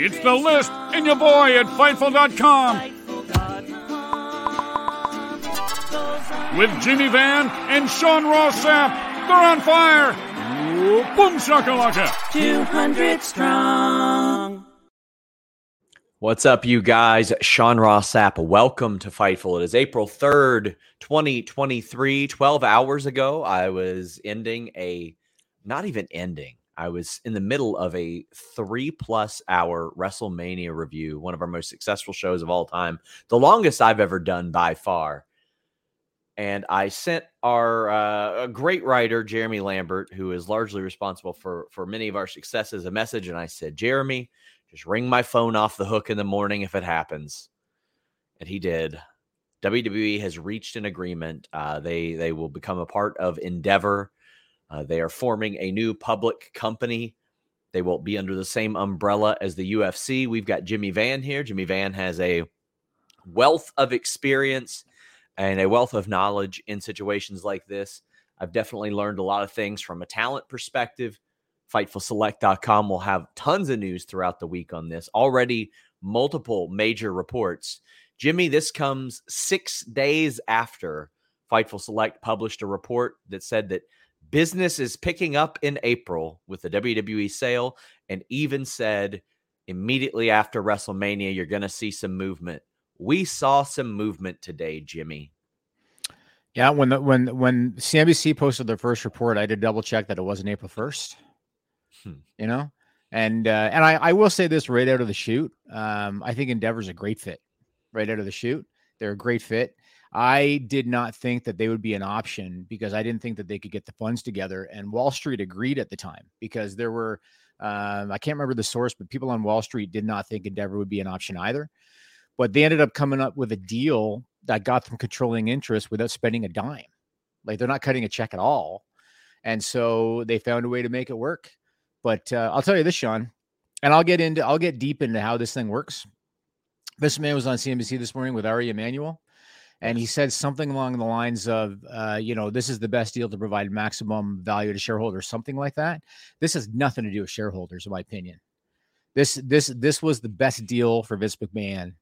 It's the list and your boy at Fightful.com. With Jimmy Van and Sean Ross Sapp. They're on fire. Boom shakalaka. 200 strong. What's up, you guys? Sean Ross Sapp. Welcome to Fightful. It is April 3rd, 2023. 12 hours ago, I was ending a, not even ending, I was in the middle of a three plus hour WrestleMania review, one of our most successful shows of all time, the longest I've ever done by far. And I sent our uh, great writer, Jeremy Lambert, who is largely responsible for for many of our successes, a message. And I said, Jeremy, just ring my phone off the hook in the morning if it happens. And he did. WWE has reached an agreement. Uh, they they will become a part of Endeavor. Uh, they are forming a new public company. They will be under the same umbrella as the UFC. We've got Jimmy Van here. Jimmy Van has a wealth of experience and a wealth of knowledge in situations like this. I've definitely learned a lot of things from a talent perspective. FightfulSelect.com will have tons of news throughout the week on this. Already multiple major reports. Jimmy, this comes six days after Fightful Select published a report that said that business is picking up in April with the WWE sale, and even said immediately after WrestleMania, you're going to see some movement. We saw some movement today, Jimmy. Yeah, when the, when when CNBC posted their first report, I did double check that it wasn't April first. Hmm. You know, and uh, and I, I will say this right out of the shoot. Um, I think Endeavor's a great fit right out of the shoot. They're a great fit. I did not think that they would be an option because I didn't think that they could get the funds together. And Wall Street agreed at the time because there were, um, I can't remember the source, but people on Wall Street did not think Endeavor would be an option either. But they ended up coming up with a deal that got them controlling interest without spending a dime. Like they're not cutting a check at all. And so they found a way to make it work. But uh, I'll tell you this, Sean, and I'll get into, I'll get deep into how this thing works. This man was on CNBC this morning with Ari Emanuel and he said something along the lines of, uh, you know, this is the best deal to provide maximum value to shareholders, something like that. This has nothing to do with shareholders, in my opinion. This this this was the best deal for Vince McMahon,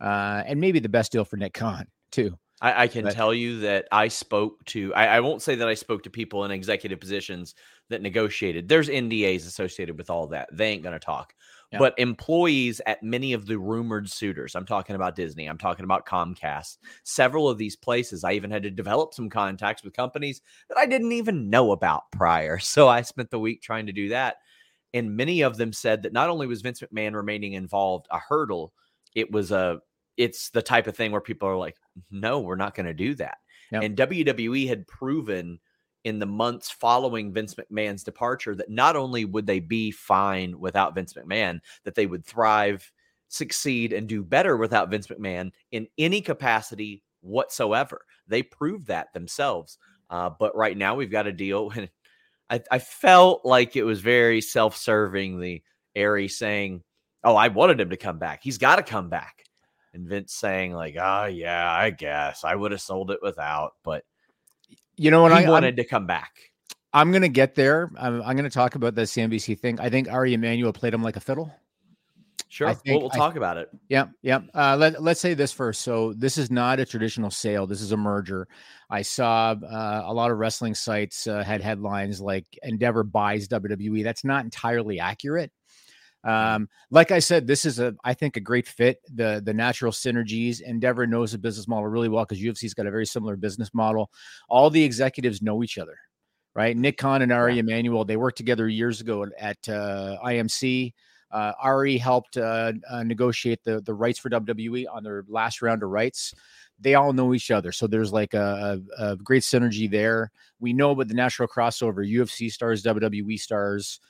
uh, and maybe the best deal for Nick Khan too. I, I can but, tell you that I spoke to. I, I won't say that I spoke to people in executive positions that negotiated. There's NDAs associated with all that. They ain't going to talk. But employees at many of the rumored suitors, I'm talking about Disney, I'm talking about Comcast, several of these places, I even had to develop some contacts with companies that I didn't even know about prior. So I spent the week trying to do that. And many of them said that not only was Vince McMahon remaining involved a hurdle, it was a it's the type of thing where people are like, no, we're not going to do that. Yep. And WWE had proven in the months following Vince McMahon's departure that not only would they be fine without Vince McMahon, that they would thrive, succeed, and do better without Vince McMahon in any capacity whatsoever. They proved that themselves. Uh, but right now we've got a deal. And I, I felt like it was very self serving. The Ari saying, Oh, I wanted him to come back. He's got to come back. And Vince saying, like, oh, yeah, I guess I would have sold it without. But you know what? I wanted I'm, to come back. I'm going to get there. I'm, I'm going to talk about the CNBC thing. I think Ari Emanuel played him like a fiddle. Sure. Think, we'll, we'll talk about it. Yeah. Yeah. Uh, let, let's say this first. So, this is not a traditional sale. This is a merger. I saw uh, a lot of wrestling sites uh, had headlines like Endeavor buys WWE. That's not entirely accurate. Mm-hmm. Um, like I said, this is a I think a great fit. The the natural synergies. Endeavor knows the business model really well because UFC's got a very similar business model. All the executives know each other, right? Nick Khan and Ari yeah. Emanuel, they worked together years ago at uh, IMC. Uh, Ari helped uh, uh, negotiate the the rights for WWE on their last round of rights. They all know each other, so there's like a, a, a great synergy there. We know about the natural crossover: UFC stars, WWE stars.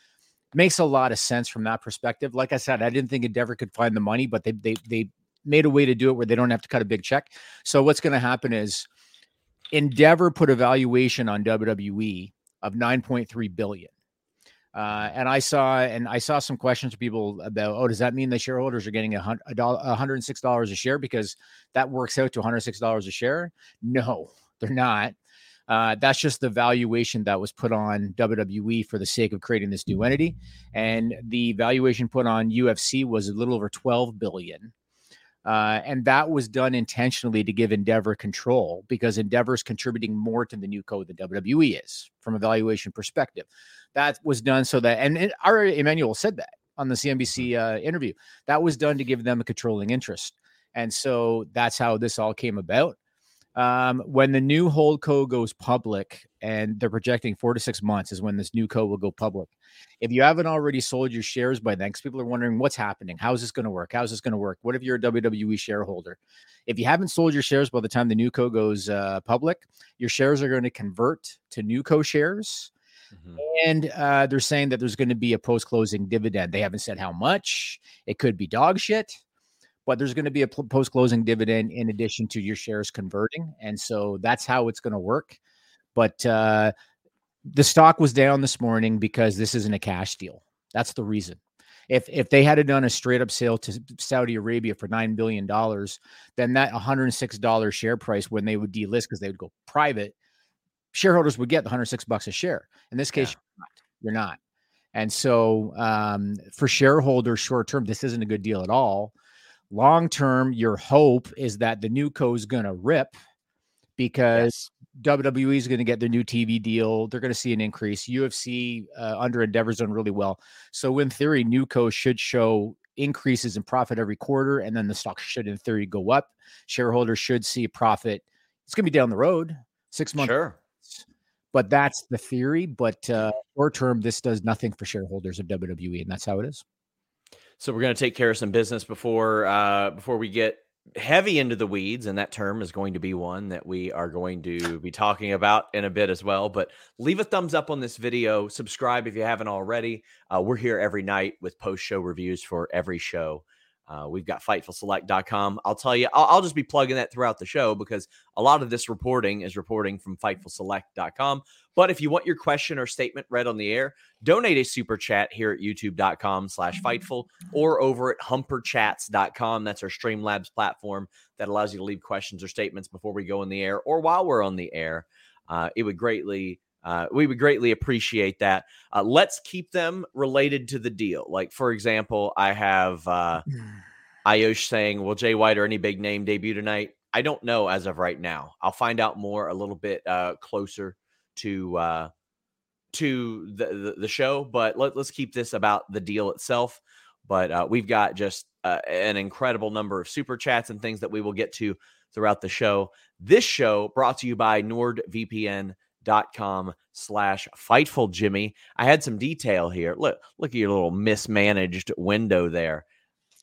Makes a lot of sense from that perspective. Like I said, I didn't think Endeavor could find the money, but they they they made a way to do it where they don't have to cut a big check. So what's going to happen is Endeavor put a valuation on WWE of 9.3 billion. Uh, and I saw and I saw some questions from people about, oh, does that mean the shareholders are getting a hundred and six dollars a share because that works out to one hundred six dollars a share? No, they're not. Uh, that's just the valuation that was put on WWE for the sake of creating this new entity, and the valuation put on UFC was a little over twelve billion. Uh, and that was done intentionally to give Endeavor control because Endeavor is contributing more to the new code than WWE is from a valuation perspective. That was done so that, and, and Ari Emanuel said that on the CNBC uh, interview. That was done to give them a controlling interest. And so that's how this all came about. Um, when the new hold co goes public, and they're projecting four to six months is when this new co will go public. If you haven't already sold your shares by then, because people are wondering what's happening, how is this going to work? How is this going to work? What if you're a WWE shareholder? If you haven't sold your shares by the time the new co goes uh, public, your shares are going to convert to new co shares. Mm-hmm. And uh, they're saying that there's going to be a post closing dividend. They haven't said how much. It could be dog shit but there's going to be a post closing dividend in addition to your shares converting. And so that's how it's going to work. But uh, the stock was down this morning because this isn't a cash deal. That's the reason. If if they had done a straight up sale to Saudi Arabia for nine billion dollars, then that 106 dollar share price when they would delist because they would go private, shareholders would get the 106 bucks a share. In this case, yeah. you're not. You're not. And so um, for shareholders, short term, this isn't a good deal at all long term, your hope is that the new co is going to rip because yes. WWE is going to get their new TV deal. They're going to see an increase. UFC uh, under Endeavor's done really well. So, in theory, new co should show increases in profit every quarter, and then the stock should, in theory, go up. Shareholders should see profit. It's going to be down the road, six months. Sure. But that's the theory. But uh, short term, this does nothing for shareholders of WWE, and that's how it is. So we're going to take care of some business before uh, before we get heavy into the weeds, and that term is going to be one that we are going to be talking about in a bit as well. But leave a thumbs up on this video, subscribe if you haven't already. Uh, we're here every night with post show reviews for every show. Uh, we've got FightfulSelect.com. I'll tell you, I'll, I'll, just be plugging that throughout the show because a lot of this reporting is reporting from FightfulSelect.com. But if you want your question or statement read on the air, donate a super chat here at YouTube.com slash Fightful or over at HumperChats.com. That's our Streamlabs platform that allows you to leave questions or statements before we go on the air or while we're on the air. Uh, it would greatly uh, we would greatly appreciate that. Uh, let's keep them related to the deal. Like, for example, I have uh, Ayosh saying, Will Jay White or any big name debut tonight? I don't know as of right now. I'll find out more a little bit uh, closer to uh, to the, the, the show, but let, us keep this about the deal itself. But uh, we've got just uh, an incredible number of super chats and things that we will get to throughout the show. This show brought to you by NordVPN dot com slash fightful jimmy. I had some detail here. Look look at your little mismanaged window there.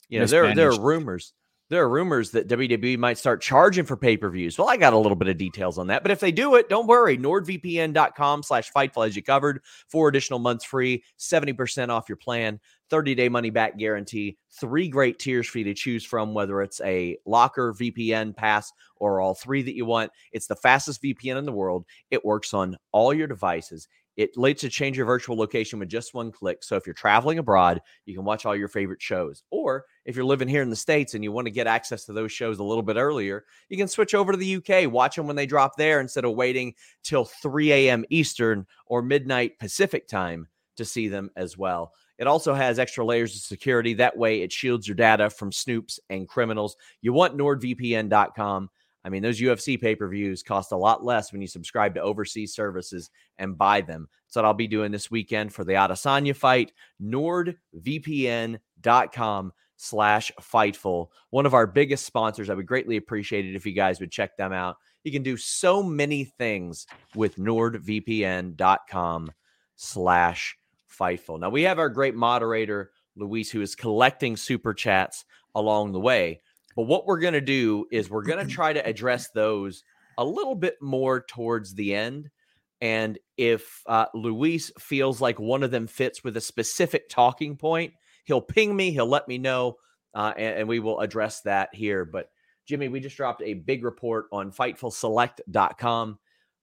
You know there, there are rumors there are rumors that WWE might start charging for pay-per-views. Well, I got a little bit of details on that. But if they do it, don't worry. NordVPN.com slash Fightful has you covered. Four additional months free, 70% off your plan, 30-day money-back guarantee, three great tiers for you to choose from, whether it's a locker VPN pass or all three that you want. It's the fastest VPN in the world. It works on all your devices. It lets you change your virtual location with just one click. So if you're traveling abroad, you can watch all your favorite shows. Or if you're living here in the States and you want to get access to those shows a little bit earlier, you can switch over to the UK, watch them when they drop there instead of waiting till 3 a.m. Eastern or midnight Pacific time to see them as well. It also has extra layers of security. That way, it shields your data from snoops and criminals. You want NordVPN.com. I mean, those UFC pay per views cost a lot less when you subscribe to overseas services and buy them. What I'll be doing this weekend for the Adesanya fight. NordVPN.com slash Fightful. One of our biggest sponsors. I would greatly appreciate it if you guys would check them out. You can do so many things with NordVPN.com slash Fightful. Now, we have our great moderator, Luis, who is collecting super chats along the way. But what we're going to do is we're going to try to address those a little bit more towards the end. And if uh, Luis feels like one of them fits with a specific talking point, he'll ping me, he'll let me know, uh, and, and we will address that here. But Jimmy, we just dropped a big report on FightfulSelect.com.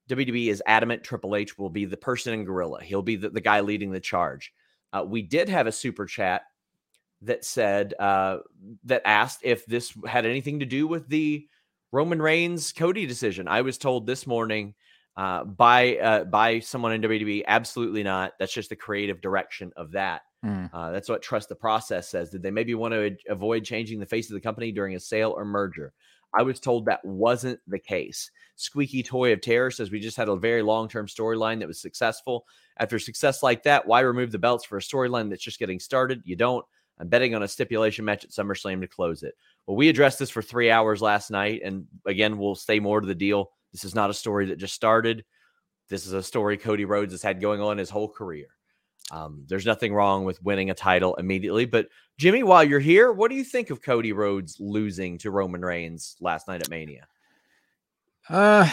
WWE is adamant Triple H will be the person in Gorilla. He'll be the, the guy leading the charge. Uh, we did have a super chat that said uh, that asked if this had anything to do with the Roman Reigns Cody decision. I was told this morning uh, by uh, by someone in WWE, absolutely not. That's just the creative direction of that. Mm. Uh, that's what trust the process says. Did they maybe want to avoid changing the face of the company during a sale or merger? I was told that wasn't the case. Squeaky Toy of Terror says we just had a very long term storyline that was successful. After success like that, why remove the belts for a storyline that's just getting started? You don't. I'm betting on a stipulation match at SummerSlam to close it. Well, we addressed this for three hours last night. And again, we'll stay more to the deal. This is not a story that just started. This is a story Cody Rhodes has had going on his whole career. Um, there's nothing wrong with winning a title immediately. But Jimmy, while you're here, what do you think of Cody Rhodes losing to Roman Reigns last night at Mania? Uh,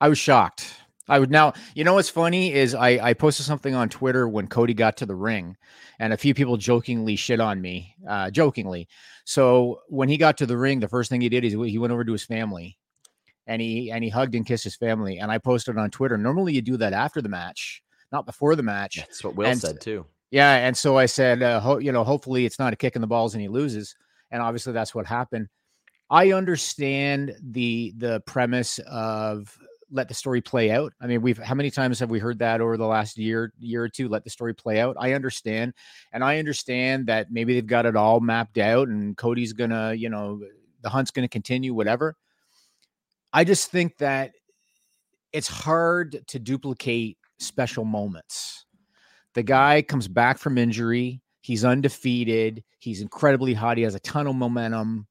I was shocked. I would now, you know, what's funny is I, I posted something on Twitter when Cody got to the ring, and a few people jokingly shit on me, uh, jokingly. So when he got to the ring, the first thing he did is he went over to his family, and he and he hugged and kissed his family. And I posted on Twitter. Normally, you do that after the match, not before the match. That's what Will and, said too. Yeah, and so I said, uh, ho- you know, hopefully it's not a kick in the balls and he loses. And obviously that's what happened. I understand the the premise of let the story play out. I mean, we've how many times have we heard that over the last year, year or two? Let the story play out. I understand, and I understand that maybe they've got it all mapped out, and Cody's gonna, you know, the hunt's gonna continue, whatever. I just think that it's hard to duplicate special moments. The guy comes back from injury. He's undefeated. He's incredibly hot. He has a ton of momentum.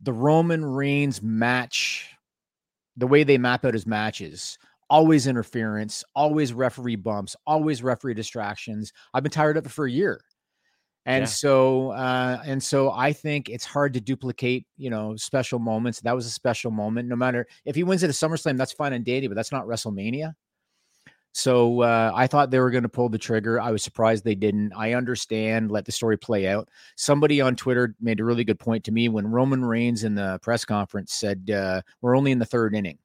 The Roman Reigns match the way they map out his matches always interference, always referee bumps, always referee distractions. I've been tired of it for a year. And yeah. so, uh, and so I think it's hard to duplicate, you know, special moments. That was a special moment. No matter if he wins at a SummerSlam, that's fine and dandy, but that's not WrestleMania. So uh, I thought they were going to pull the trigger. I was surprised they didn't. I understand. Let the story play out. Somebody on Twitter made a really good point to me when Roman Reigns in the press conference said, uh, "We're only in the third inning."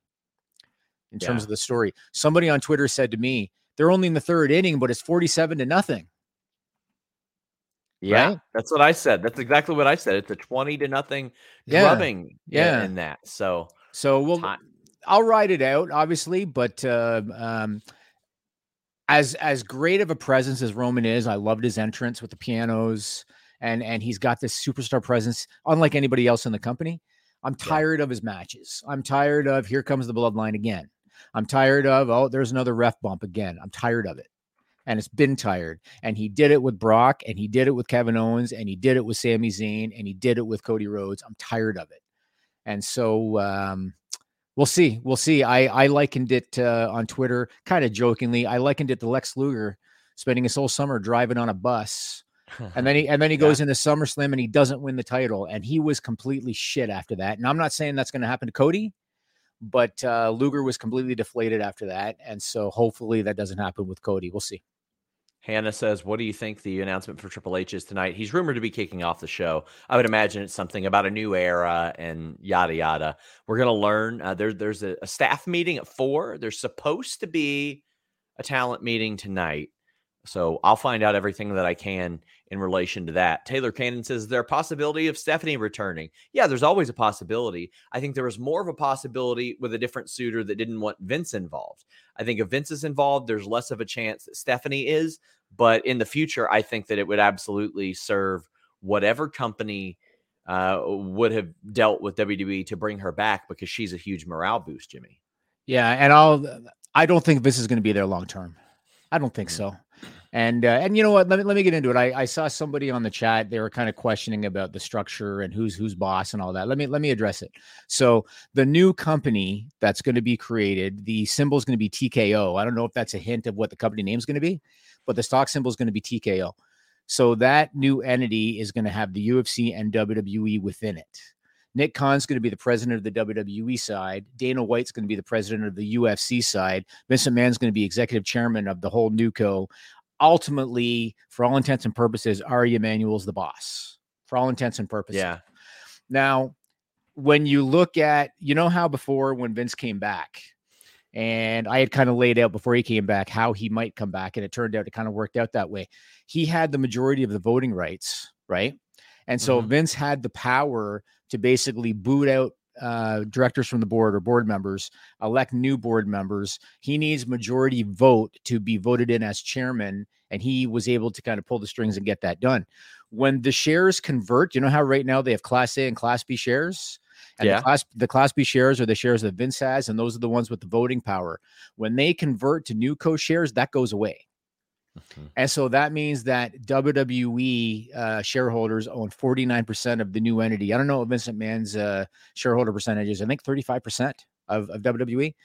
In yeah. terms of the story, somebody on Twitter said to me, "They're only in the third inning, but it's forty-seven to nothing." Yeah, right? that's what I said. That's exactly what I said. It's a twenty to nothing yeah. drubbing. Yeah, in, that. So, so we'll. Time. I'll ride it out, obviously, but uh, um, as as great of a presence as Roman is, I loved his entrance with the pianos and and he's got this superstar presence unlike anybody else in the company. I'm tired yeah. of his matches. I'm tired of here comes the bloodline again. I'm tired of oh there's another ref bump again. I'm tired of it. And it's been tired. And he did it with Brock and he did it with Kevin Owens and he did it with Sami Zayn and he did it with Cody Rhodes. I'm tired of it. And so um We'll see. We'll see. I I likened it uh, on Twitter, kind of jokingly. I likened it to Lex Luger spending his whole summer driving on a bus, and then he and then he goes yeah. into SummerSlam and he doesn't win the title, and he was completely shit after that. And I'm not saying that's going to happen to Cody, but uh, Luger was completely deflated after that, and so hopefully that doesn't happen with Cody. We'll see. Hannah says, What do you think the announcement for Triple H is tonight? He's rumored to be kicking off the show. I would imagine it's something about a new era and yada yada. We're going to learn. Uh, there, there's a, a, staff meeting at four. There's supposed to be a talent meeting tonight. So I'll find out everything that I can in relation to that. Taylor Cannon says, Is there a possibility of Stephanie returning? Yeah, there's always a possibility. I think there was more of a possibility with a different suitor that didn't want Vince involved. I think if Vince is involved, there's less of a chance that Stephanie is. But in the future, I think that it would absolutely serve whatever company uh, would have dealt with WWE to bring her back because she's a huge morale boost, Jimmy. Yeah, and I'll. I don't think this is going to be there long term. I don't think so. And uh, and you know what? Let me let me get into it. I, I saw somebody on the chat. They were kind of questioning about the structure and who's who's boss and all that. Let me let me address it. So the new company that's going to be created, the symbol is going to be TKO. I don't know if that's a hint of what the company name is going to be, but the stock symbol is going to be TKO. So that new entity is going to have the UFC and WWE within it. Nick Khan's going to be the president of the WWE side. Dana White's going to be the president of the UFC side. Vince McMahon's going to be executive chairman of the whole NewCo ultimately, for all intents and purposes, Ari Emanuel's the boss for all intents and purposes. Yeah. Now, when you look at, you know, how before when Vince came back, and I had kind of laid out before he came back how he might come back, and it turned out it kind of worked out that way. He had the majority of the voting rights, right? And so mm-hmm. Vince had the power to basically boot out uh, directors from the board or board members, elect new board members. He needs majority vote to be voted in as chairman, and he was able to kind of pull the strings and get that done. When the shares convert, you know how right now they have Class A and Class B shares. And yeah. the class the class B shares are the shares that Vince has, and those are the ones with the voting power. When they convert to new co shares, that goes away. Mm-hmm. And so that means that WWE uh, shareholders own 49% of the new entity. I don't know what Vince McMahon's uh, shareholder percentage is. I think 35% of, of WWE.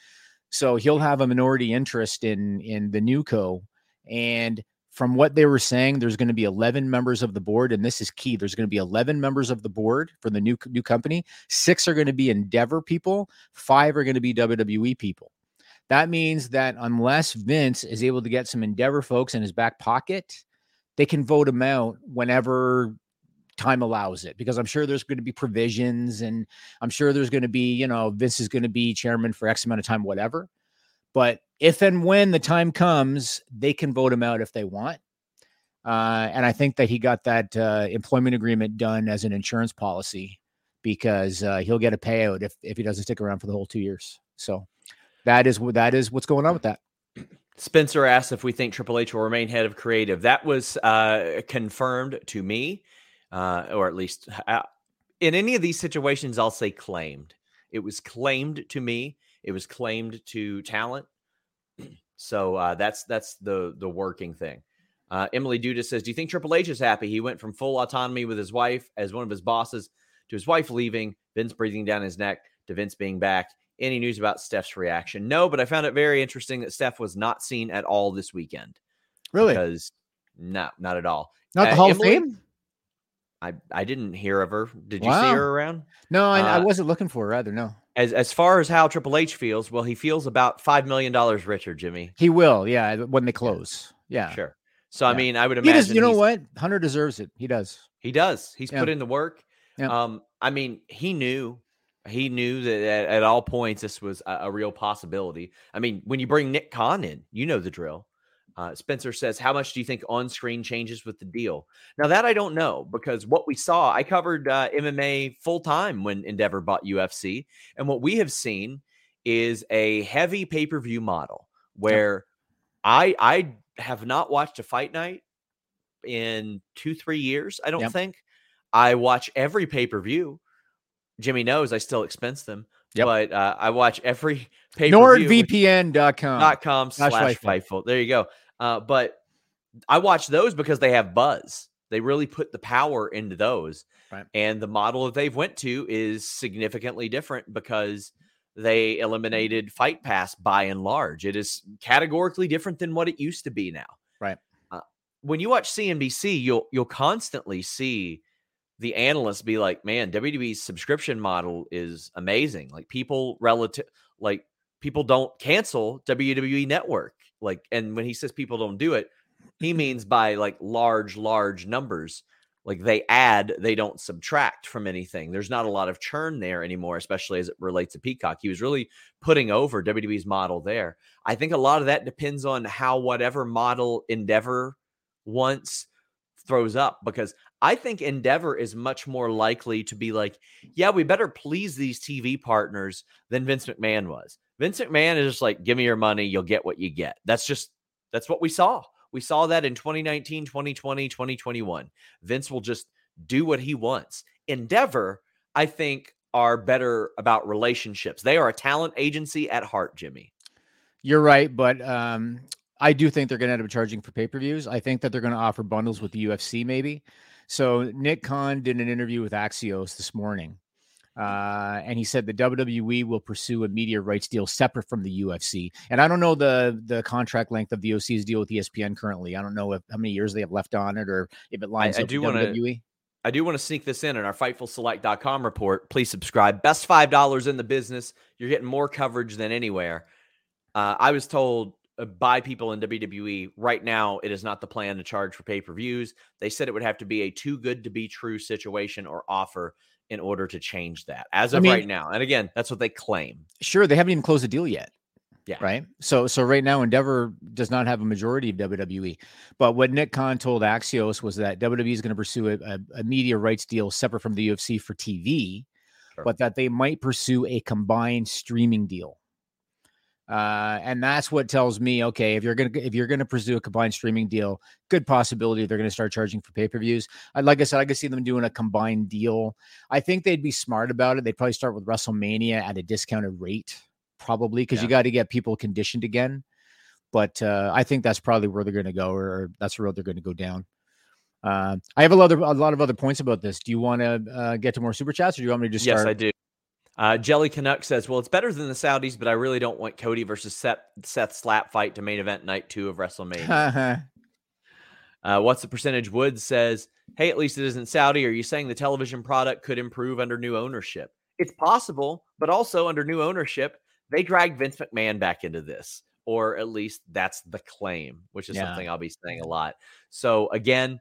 So he'll have a minority interest in in the new co. And from what they were saying, there's going to be 11 members of the board, and this is key. There's going to be 11 members of the board for the new new company. Six are going to be Endeavor people. Five are going to be WWE people. That means that unless Vince is able to get some Endeavor folks in his back pocket, they can vote him out whenever time allows it because I'm sure there's going to be provisions and I'm sure there's going to be, you know, Vince is going to be chairman for X amount of time, whatever. But if and when the time comes, they can vote him out if they want. Uh, and I think that he got that uh, employment agreement done as an insurance policy because uh, he'll get a payout if, if he doesn't stick around for the whole two years. So that is what that is what's going on with that. Spencer asked if we think Triple H will remain head of creative. That was uh, confirmed to me, uh, or at least uh, in any of these situations, I'll say claimed. It was claimed to me. It was claimed to talent. So uh, that's that's the the working thing. Uh, Emily Duda says, "Do you think Triple H is happy? He went from full autonomy with his wife as one of his bosses to his wife leaving, Vince breathing down his neck, to Vince being back any news about Steph's reaction? No, but I found it very interesting that Steph was not seen at all this weekend. Really? Because no, not at all. Not the uh, Hall Emily, of Fame. I I didn't hear of her. Did you wow. see her around? No, I, uh, I, wasn't looking for her either. No. As as far as how Triple H feels, well, he feels about five million dollars richer, Jimmy. He will, yeah, when they close. Yeah, yeah. sure. So yeah. I mean, I would imagine. Does, you know what? Hunter deserves it. He does. He does. He's yeah. put in the work. Um, I mean, he knew he knew that at, at all points this was a, a, real possibility. I mean, when you bring Nick Khan in, you know the drill. Uh, Spencer says, How much do you think on screen changes with the deal? Now, that I don't know because what we saw, I covered uh, MMA full time when Endeavor bought UFC. And what we have seen is a heavy pay per view model where I, I have not watched a fight night in two, three years, I don't yep. think. I watch every pay per view Jimmy knows I still expense them. Yep. But uh, I watch every pay NordVPN.com. Dot com slash Fightful. There you go. Uh, but I watch those because they have buzz. They really put the power into those. Right. And the model that they've went to is significantly different because they eliminated Fight Pass by and large. It is categorically different than what it used to be now. Right. Uh, when you watch CNBC, you'll you'll constantly see the analysts be like, man, WWE's subscription model is amazing. Like people relative, like people don't cancel WWE Network. Like, and when he says people don't do it, he mm-hmm. means by like large, large numbers. Like they add, they don't subtract from anything. There's not a lot of churn there anymore, especially as it relates to Peacock. He was really putting over WWE's model there. I think a lot of that depends on how whatever model Endeavor wants throws up because I think Endeavor is much more likely to be like, yeah, we better please these TV partners than Vince McMahon was. Vince McMahon is just like, give me your money, you'll get what you get. That's just that's what we saw We saw that in 2019, 2020, 2021. Vince will just do what he wants. Endeavor, I think, are better about relationships. They are a talent agency at heart, Jimmy. You're right, but um, I do think they're going to end up charging for pay per views. I think that they're going to offer bundles with the UFC, maybe. So Nick Khan did an interview with Axios this morning, uh, and he said the WWE will pursue a media rights deal separate from the UFC. And I don't know the the contract length of the UFC's deal with ESPN currently. I don't know if, how many years they have left on it or if it lines I, up I do with WWE. I do want to sneak this in in our FightfulSelect.com report. Please subscribe. Best $5 in the business. You're getting more coverage than anywhere. Uh, I was told uh, by people in WWE right now, it is not the plan to charge for pay per views. They said it would have to be a too good to be true situation or offer in order to change that as of I mean, right now. And again, that's what they claim. Sure. They haven't even closed the deal yet. Yeah. Right. So so right now Endeavor does not have a majority of WWE. But what Nick Khan told Axios was that WWE is going to pursue a, a, a, media rights deal separate from the UFC for TV, sure. but that they might pursue a combined streaming deal. Uh, and that's what tells me, okay, if you're gonna if you're gonna pursue a combined streaming deal, good possibility they're gonna start charging for pay per views. Like I said, I could see them doing a combined deal. I think they'd be smart about it. They'd probably start with WrestleMania at a discounted rate probably because yeah. you got to get people conditioned again. But uh, I think that's probably where they're to go, or that's the road they're to go down. Uh, I have a lot of a lot of other points about this. Do you want to uh, get to more super chats, or do you want me to just? Yes, start? I do. Uh, Jelly Canuck says, "Well, it's better than the Saudis, but I really don't want Cody versus Seth, Seth slap fight to main event night two of WrestleMania." uh, what's the percentage? Woods says, "Hey, at least it isn't Saudi. Are you saying the television product could improve under new ownership? It's possible, but also under new ownership, they dragged Vince McMahon back into this, or at least that's the claim, which is yeah. something I'll be saying a lot. So again,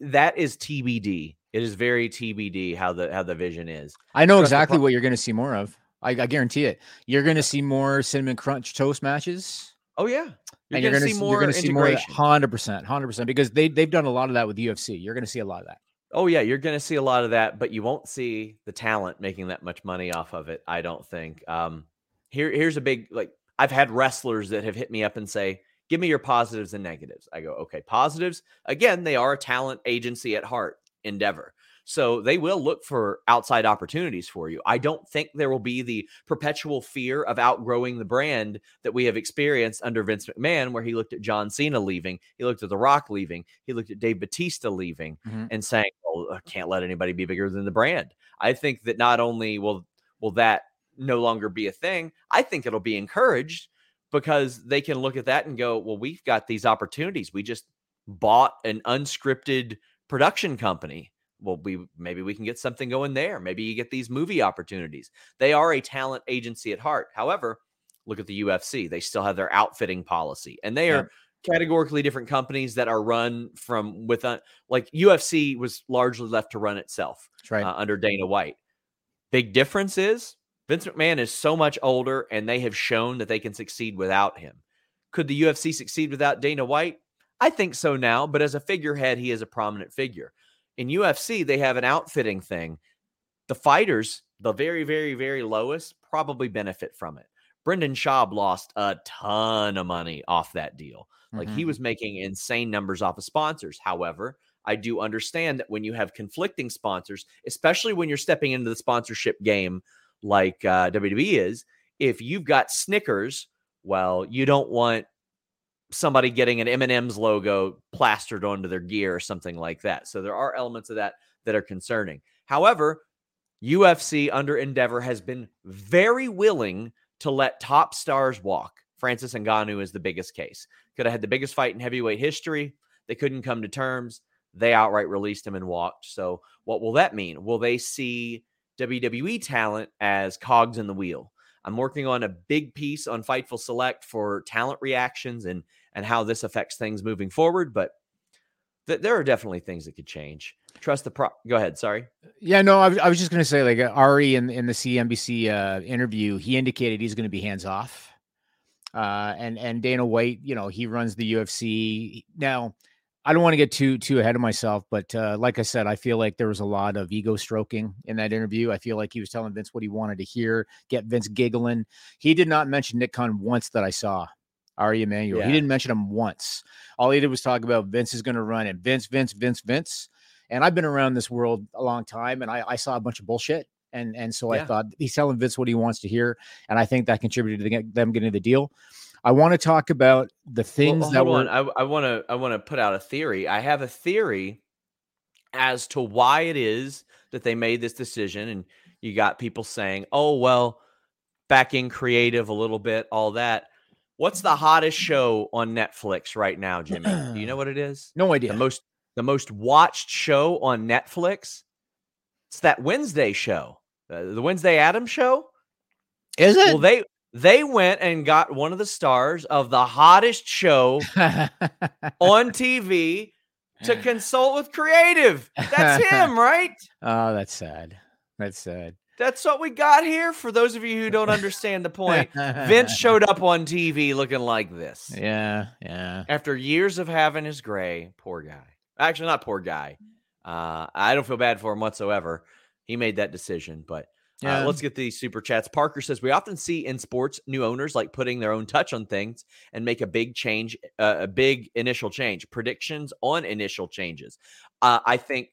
that is TBD. It is very TBD how the how the vision is. I know Trust exactly what you're going to see more of. I, I guarantee it. You're going to see more cinnamon crunch toast matches. Oh yeah, you're and you're going to see more. You're going to see more. Hundred percent, hundred percent, because they they've done a lot of that with UFC. You're going to see a lot of that. Oh yeah, you're going to see a lot of that, but you won't see the talent making that much money off of it. I don't think. Um, here here's a big like I've had wrestlers that have hit me up and say, "Give me your positives and negatives." I go, "Okay, positives. Again, they are a talent agency at heart, Endeavor. So they will look for outside opportunities for you. I don't think there will be the perpetual fear of outgrowing the brand that we have experienced under Vince McMahon, where he looked at John Cena leaving, he looked at The Rock leaving, he looked at Dave Batista leaving, mm-hmm. and saying, "Oh, I can't let anybody be bigger than the brand." I think that not only will will that no longer be a thing, I think it'll be encouraged because they can look at that and go, well, we've got these opportunities. We just bought an unscripted production company. Well, we maybe we can get something going there. Maybe you get these movie opportunities. They are a talent agency at heart. However, look at the UFC. They still have their outfitting policy, and they are categorically different companies that are run from within. Like UFC was largely left to run itself right. uh, under Dana White. Big difference is Vince McMahon is so much older, and they have shown that they can succeed without him. Could the UFC succeed without Dana White? I think so now, but as a figurehead, he is a prominent figure. In UFC, they have an outfitting thing. The fighters, the very, very, very lowest, probably benefit from it. Brendan Schaub lost a ton of money off that deal. Like mm-hmm. he was making insane numbers off of sponsors. However, I do understand that when you have conflicting sponsors, especially when you're stepping into the sponsorship game like uh, WWE is, if you've got Snickers, well, you don't want somebody getting an M&M's logo plastered onto their gear or something like that. So there are elements of that that are concerning. However, UFC under Endeavor has been very willing to let top stars walk. Francis Ngannou is the biggest case. Could have had the biggest fight in heavyweight history. They couldn't come to terms. They outright released him and walked. So, what will that mean? Will they see WWE talent as cogs in the wheel. I'm working on a big piece on Fightful Select for talent reactions and and how this affects things moving forward. But th- there are definitely things that could change. Trust the pro. Go ahead. Sorry. Yeah, no, I, was, I was just going to say, like uh, Ari in in the CNBC uh, interview, he indicated he's going to be hands off. Uh, and and Dana White, you know, he runs the UFC now. I don't want to get too too ahead of myself, but uh, like I said, I feel like there was a lot of ego stroking in that interview. I feel like he was telling Vince what he wanted to hear, get Vince giggling. He did not mention Nick Khan once that I saw Ari Emanuel. Yeah. He didn't mention him once. All he did was talk about Vince is going to run and Vince, Vince, Vince, Vince. And I've been around this world a long time, and I, I saw a bunch of bullshit. And and so Yeah. I thought he's telling Vince what he wants to hear, and I think that contributed to the, them getting the deal. I want to talk about the things Well, that were. on. I want to I want to put out a theory. I have a theory as to why it is that they made this decision, and you got people saying, "Oh well, back in creative a little bit, all that." What's the hottest show on Netflix right now, Jimmy? Do you know what it is? no idea. The most the most watched show on Netflix. It's that Wednesday show, uh, the Wednesday Addams show. is it? Well, they they went and got one of the stars of the hottest show on TV to consult with creative. That's him, right? oh, that's sad. That's sad. That's what we got here. For those of you who don't understand the point, Vince showed up on TV looking like this Yeah, yeah. after years of having his gray. Poor guy. Actually, not poor guy. Uh, I don't feel bad for him whatsoever. He made that decision, but Yeah. Uh, let's get these super chats. Parker says we often see in sports new owners like putting their own touch on things and make a big change, uh, a big initial change. Predictions on initial changes. Uh, I think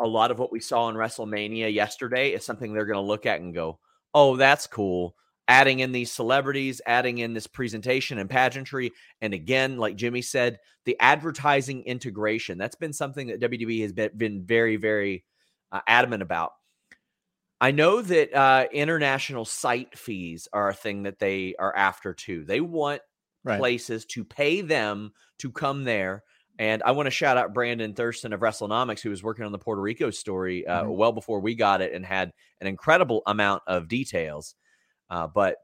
a lot of what we saw in WrestleMania yesterday is something they're going to look at and go, "Oh, that's cool." Adding in these celebrities, adding in this presentation and pageantry, and again, like Jimmy said, the advertising integration. That's been something that WWE has been, been very, very uh, adamant about. I know that uh, international site fees are a thing that they are after too. They want Right. places to pay them to come there. And I want to shout out Brandon Thurston of WrestleNomics, who was working on the Puerto Rico story uh, Mhm. well before we got it and had an incredible amount of details. Uh, but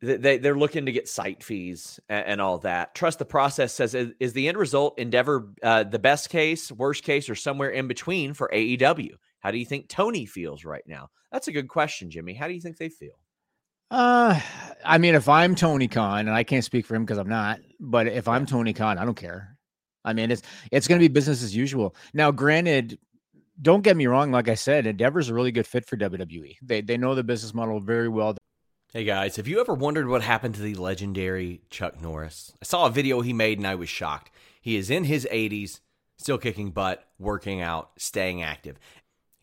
they, they're looking to get site fees and, and all that. Trust the process says, is, is the end result endeavor uh, the best case, worst case, or somewhere in between for AEW? How do you think Tony feels right now? That's a good question, Jimmy. How do you think they feel? Uh, I mean, if I'm Tony Khan, and I can't speak for him because I'm not, but if I'm Tony Khan, I don't care. I mean, it's it's going to be business as usual. Now, granted, don't get me wrong. Like I said, Endeavor's a really good fit for WWE. They they know the business model very well. Hey guys, have you ever wondered what happened to the legendary Chuck Norris? I saw a video he made and I was shocked. He is in his 80s, still kicking butt, working out, staying active.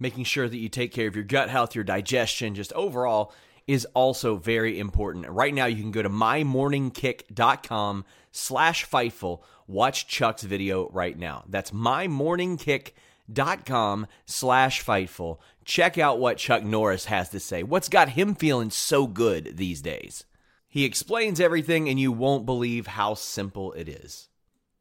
Making sure that you take care of your gut health, your digestion, just overall is also very important. Right now, you can go to mymorningkick.com slash Fightful. Watch Chuck's video right now. That's mymorningkick.com slash Fightful. Check out what Chuck Norris has to say. What's got him feeling so good these days? He explains everything, and you won't believe how simple it is.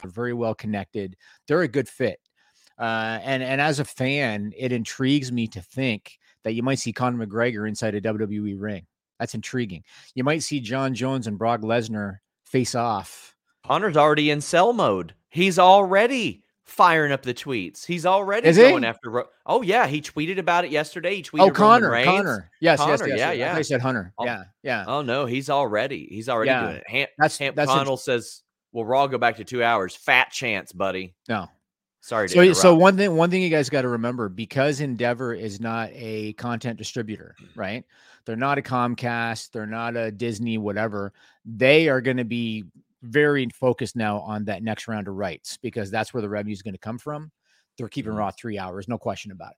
They're very well connected. They're a good fit. Uh, and, and as a fan, it intrigues me to think that you might see Conor McGregor inside a WWE ring. That's intriguing. You might see Jon Jones and Brock Lesnar face off. Conor's already in sell mode. He's already firing up the tweets. He's already Is going he? after. Oh yeah, he tweeted about it yesterday. He tweeted. Oh, Conor, Roman Reigns. Conor. Yes, yes, yeah, yes. yeah. I said Hunter. Oh, yeah, yeah. Oh no, he's already. He's already Yeah. doing it. Ham, That's- Hamp that's Connell says, "Well, Raw go back to two hours. Fat chance, buddy." No. Sorry to So, interrupt. so one thing, one thing you guys got to remember, because Endeavor is not a content distributor, right? They're not a Comcast, they're not a Disney, whatever. They are going to be very focused now on that next round of rights because that's where the revenue is going to come from. They're keeping. Raw mm. three hours, no question about it.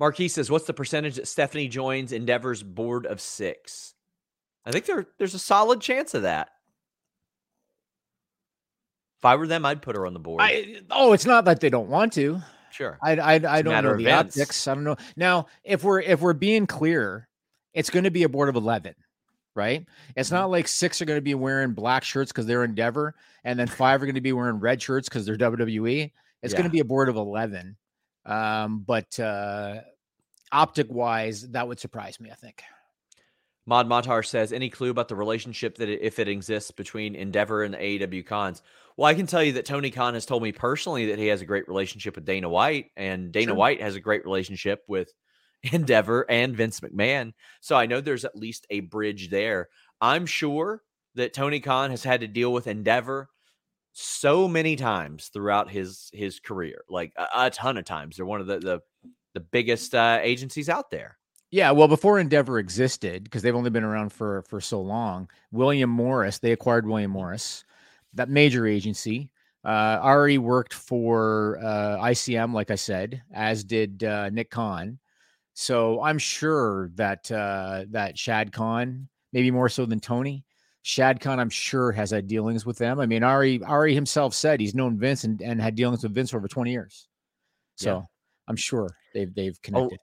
Marquis says, "What's the percentage that Stephanie joins Endeavor's board of six? I think there there's a solid chance of that. If I were them, I'd put her on the board. I, oh, it's not that they don't want to. sure. I I, I don't know the events. optics. I don't know. Now, if we're if we're being clear, it's going to be a board of eleven, right? It's Mm-hmm. not like six are going to be wearing black shirts because they're Endeavor, and then five are going to be wearing red shirts because they're WWE. It's going to be a board of eleven. Um, but uh, optic wise, that would surprise me. I think. Mod Matar says, any clue about the relationship that it, if it exists between Endeavor and the AEW Khans? Well, I can tell you that Tony Khan has told me personally that he has a great relationship with Dana White, and Dana Sure. White has a great relationship with Endeavor and Vince McMahon. So I know there's at least a bridge there. I'm sure that Tony Khan has had to deal with Endeavor so many times throughout his his career, like a, a ton of times. They're one of the the, the biggest uh, agencies out there. Yeah, well, before Endeavor existed, because they've only been around for for so long, William Morris, they acquired William Morris, that major agency. Uh, Ari worked for uh, ICM, like I said, as did uh, Nick Khan. So I'm sure that uh, that Shad Khan, maybe more so than Tony, Shad Khan, I'm sure has had dealings with them. I mean, Ari Ari himself said he's known Vince and, and had dealings with Vince for over 20 years. So Yeah. I'm sure they've they've connected.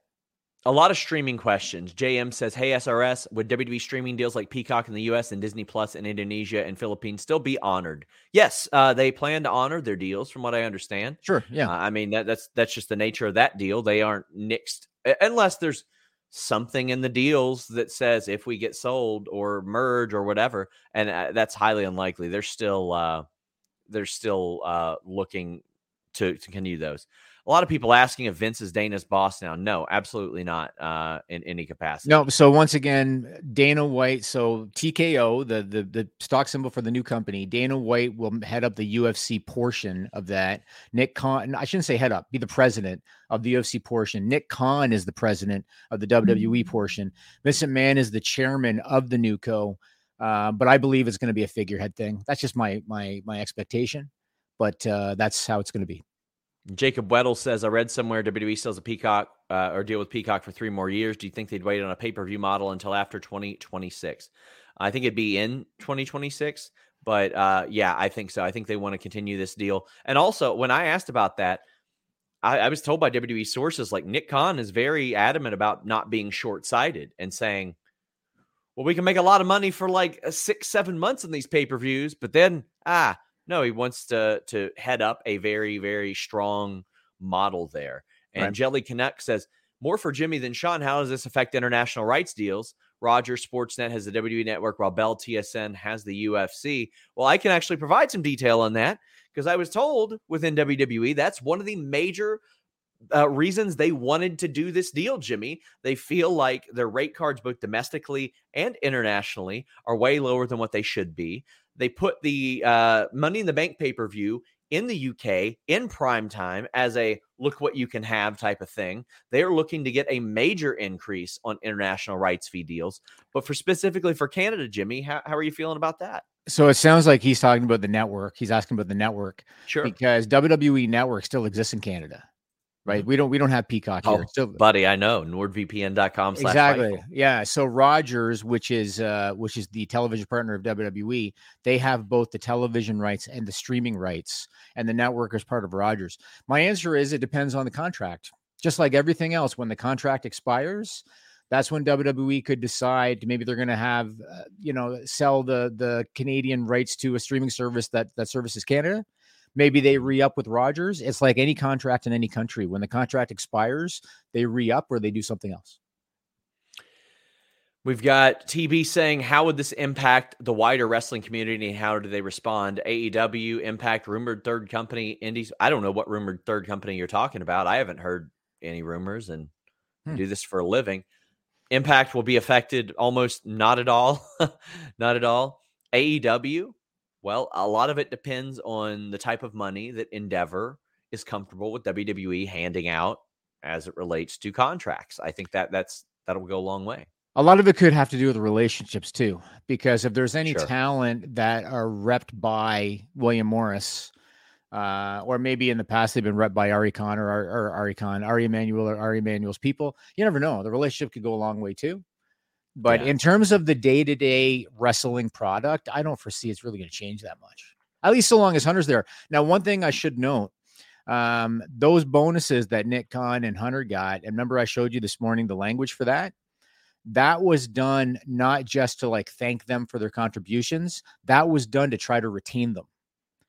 A lot of streaming questions. JM says, Hey, SRS, would WWE streaming deals like Peacock in the US and Disney Plus in Indonesia and Philippines still be honored? Yes, uh, they plan to honor their deals, from what I understand. Sure, yeah. Uh, I mean, that, that's that's just the nature of that deal. They aren't nixed unless there's something in the deals that says if we get sold or merge or whatever, and uh, that's highly unlikely. They're still uh, they're still uh, looking to, to continue those. A lot of people asking if Vince is Dana's boss now. No, absolutely not uh, in any capacity. No, so once again, Dana White. So TKO, the the the stock symbol for the new company, Dana White will head up the UFC portion of that. Nick Khan, I shouldn't say head up, be the president of the UFC portion. Nick Khan is the president of the WWE portion. Vince McMahon is the chairman of the new co. Uh, but I believe it's going to be a figurehead thing. That's just my my my expectation. But uh, that's how it's going to be. Jacob Weddle says, I read somewhere WWE sells a Peacock uh, or deal with Peacock for three more years. Do you think they'd wait on a pay per view model until after 2026? I think it'd be in 2026, but uh, yeah, I think so. I think they want to continue this deal. And also, when I asked about that, I, I was told by WWE sources like Nick Khan is very adamant about not being short sighted and saying, well, we can make a lot of money for like six, seven months in these pay per views, but then, ah, no, he wants to to head up a very very strong model there. And Right. Jelly Canuck says more for Jimmy than Sean. How does this affect international rights deals? Rogers Sportsnet has the WWE network, while Bell TSN has the UFC. Well, I can actually provide some detail on that because I was told within WWE that's one of the major uh, reasons they wanted to do this deal, Jimmy. They feel like their rate cards, both domestically and internationally, are way lower than what they should be. They put the uh, Money in the Bank pay per view in the UK in prime time as a look what you can have type of thing. They're looking to get a major increase on international rights fee deals. But for specifically for Canada, Jimmy, how, how are you feeling about that? So it sounds like he's talking about the network. He's asking about the network. Sure. because WWE Network still exists in Canada, right? We don't we don't have Peacock here. Mm-hmm. Oh, It's still, buddy, I know. NordVPN.com exactly. Yeah. So Rogers, which is uh which is the television partner of WWE, they have both the television rights and the streaming rights, and the network is part of Rogers. My answer is it depends on the contract. Just like everything else, when the contract expires, that's when WWE could decide maybe they're going to have, uh, you know, sell the the Canadian rights to a streaming service that that services Canada. Maybe they re up with Rogers. It's like any contract in any country. When the contract expires, they re up or they do something else. We've got TB saying, How would this impact the wider wrestling community? and How do they respond? AEW, Impact, rumored third company, Indies. I don't know what rumored third company you're talking about. I haven't heard any rumors and hmm. do this for a living. Impact will be affected almost not at all. not at all. AEW, well, a lot of it depends on the type of money that Endeavor is comfortable with WWE handing out as it relates to contracts. I think that that's that'll go a long way. A lot of it could have to do with relationships too, because if there's any sure. talent that are repped by William Morris, uh, or maybe in the past they've been repped by Ari Khan or, or, or Ari Khan, Ari Emanuel or Ari Emanuel's people, you never know. The relationship could go a long way too. But yeah. in terms of the day to day wrestling product, I don't foresee it's really going to change that much. At least so long as Hunter's there. Now, one thing I should note um, those bonuses that Nick Khan and Hunter got, and remember I showed you this morning the language for that that was done not just to like thank them for their contributions, that was done to try to retain them.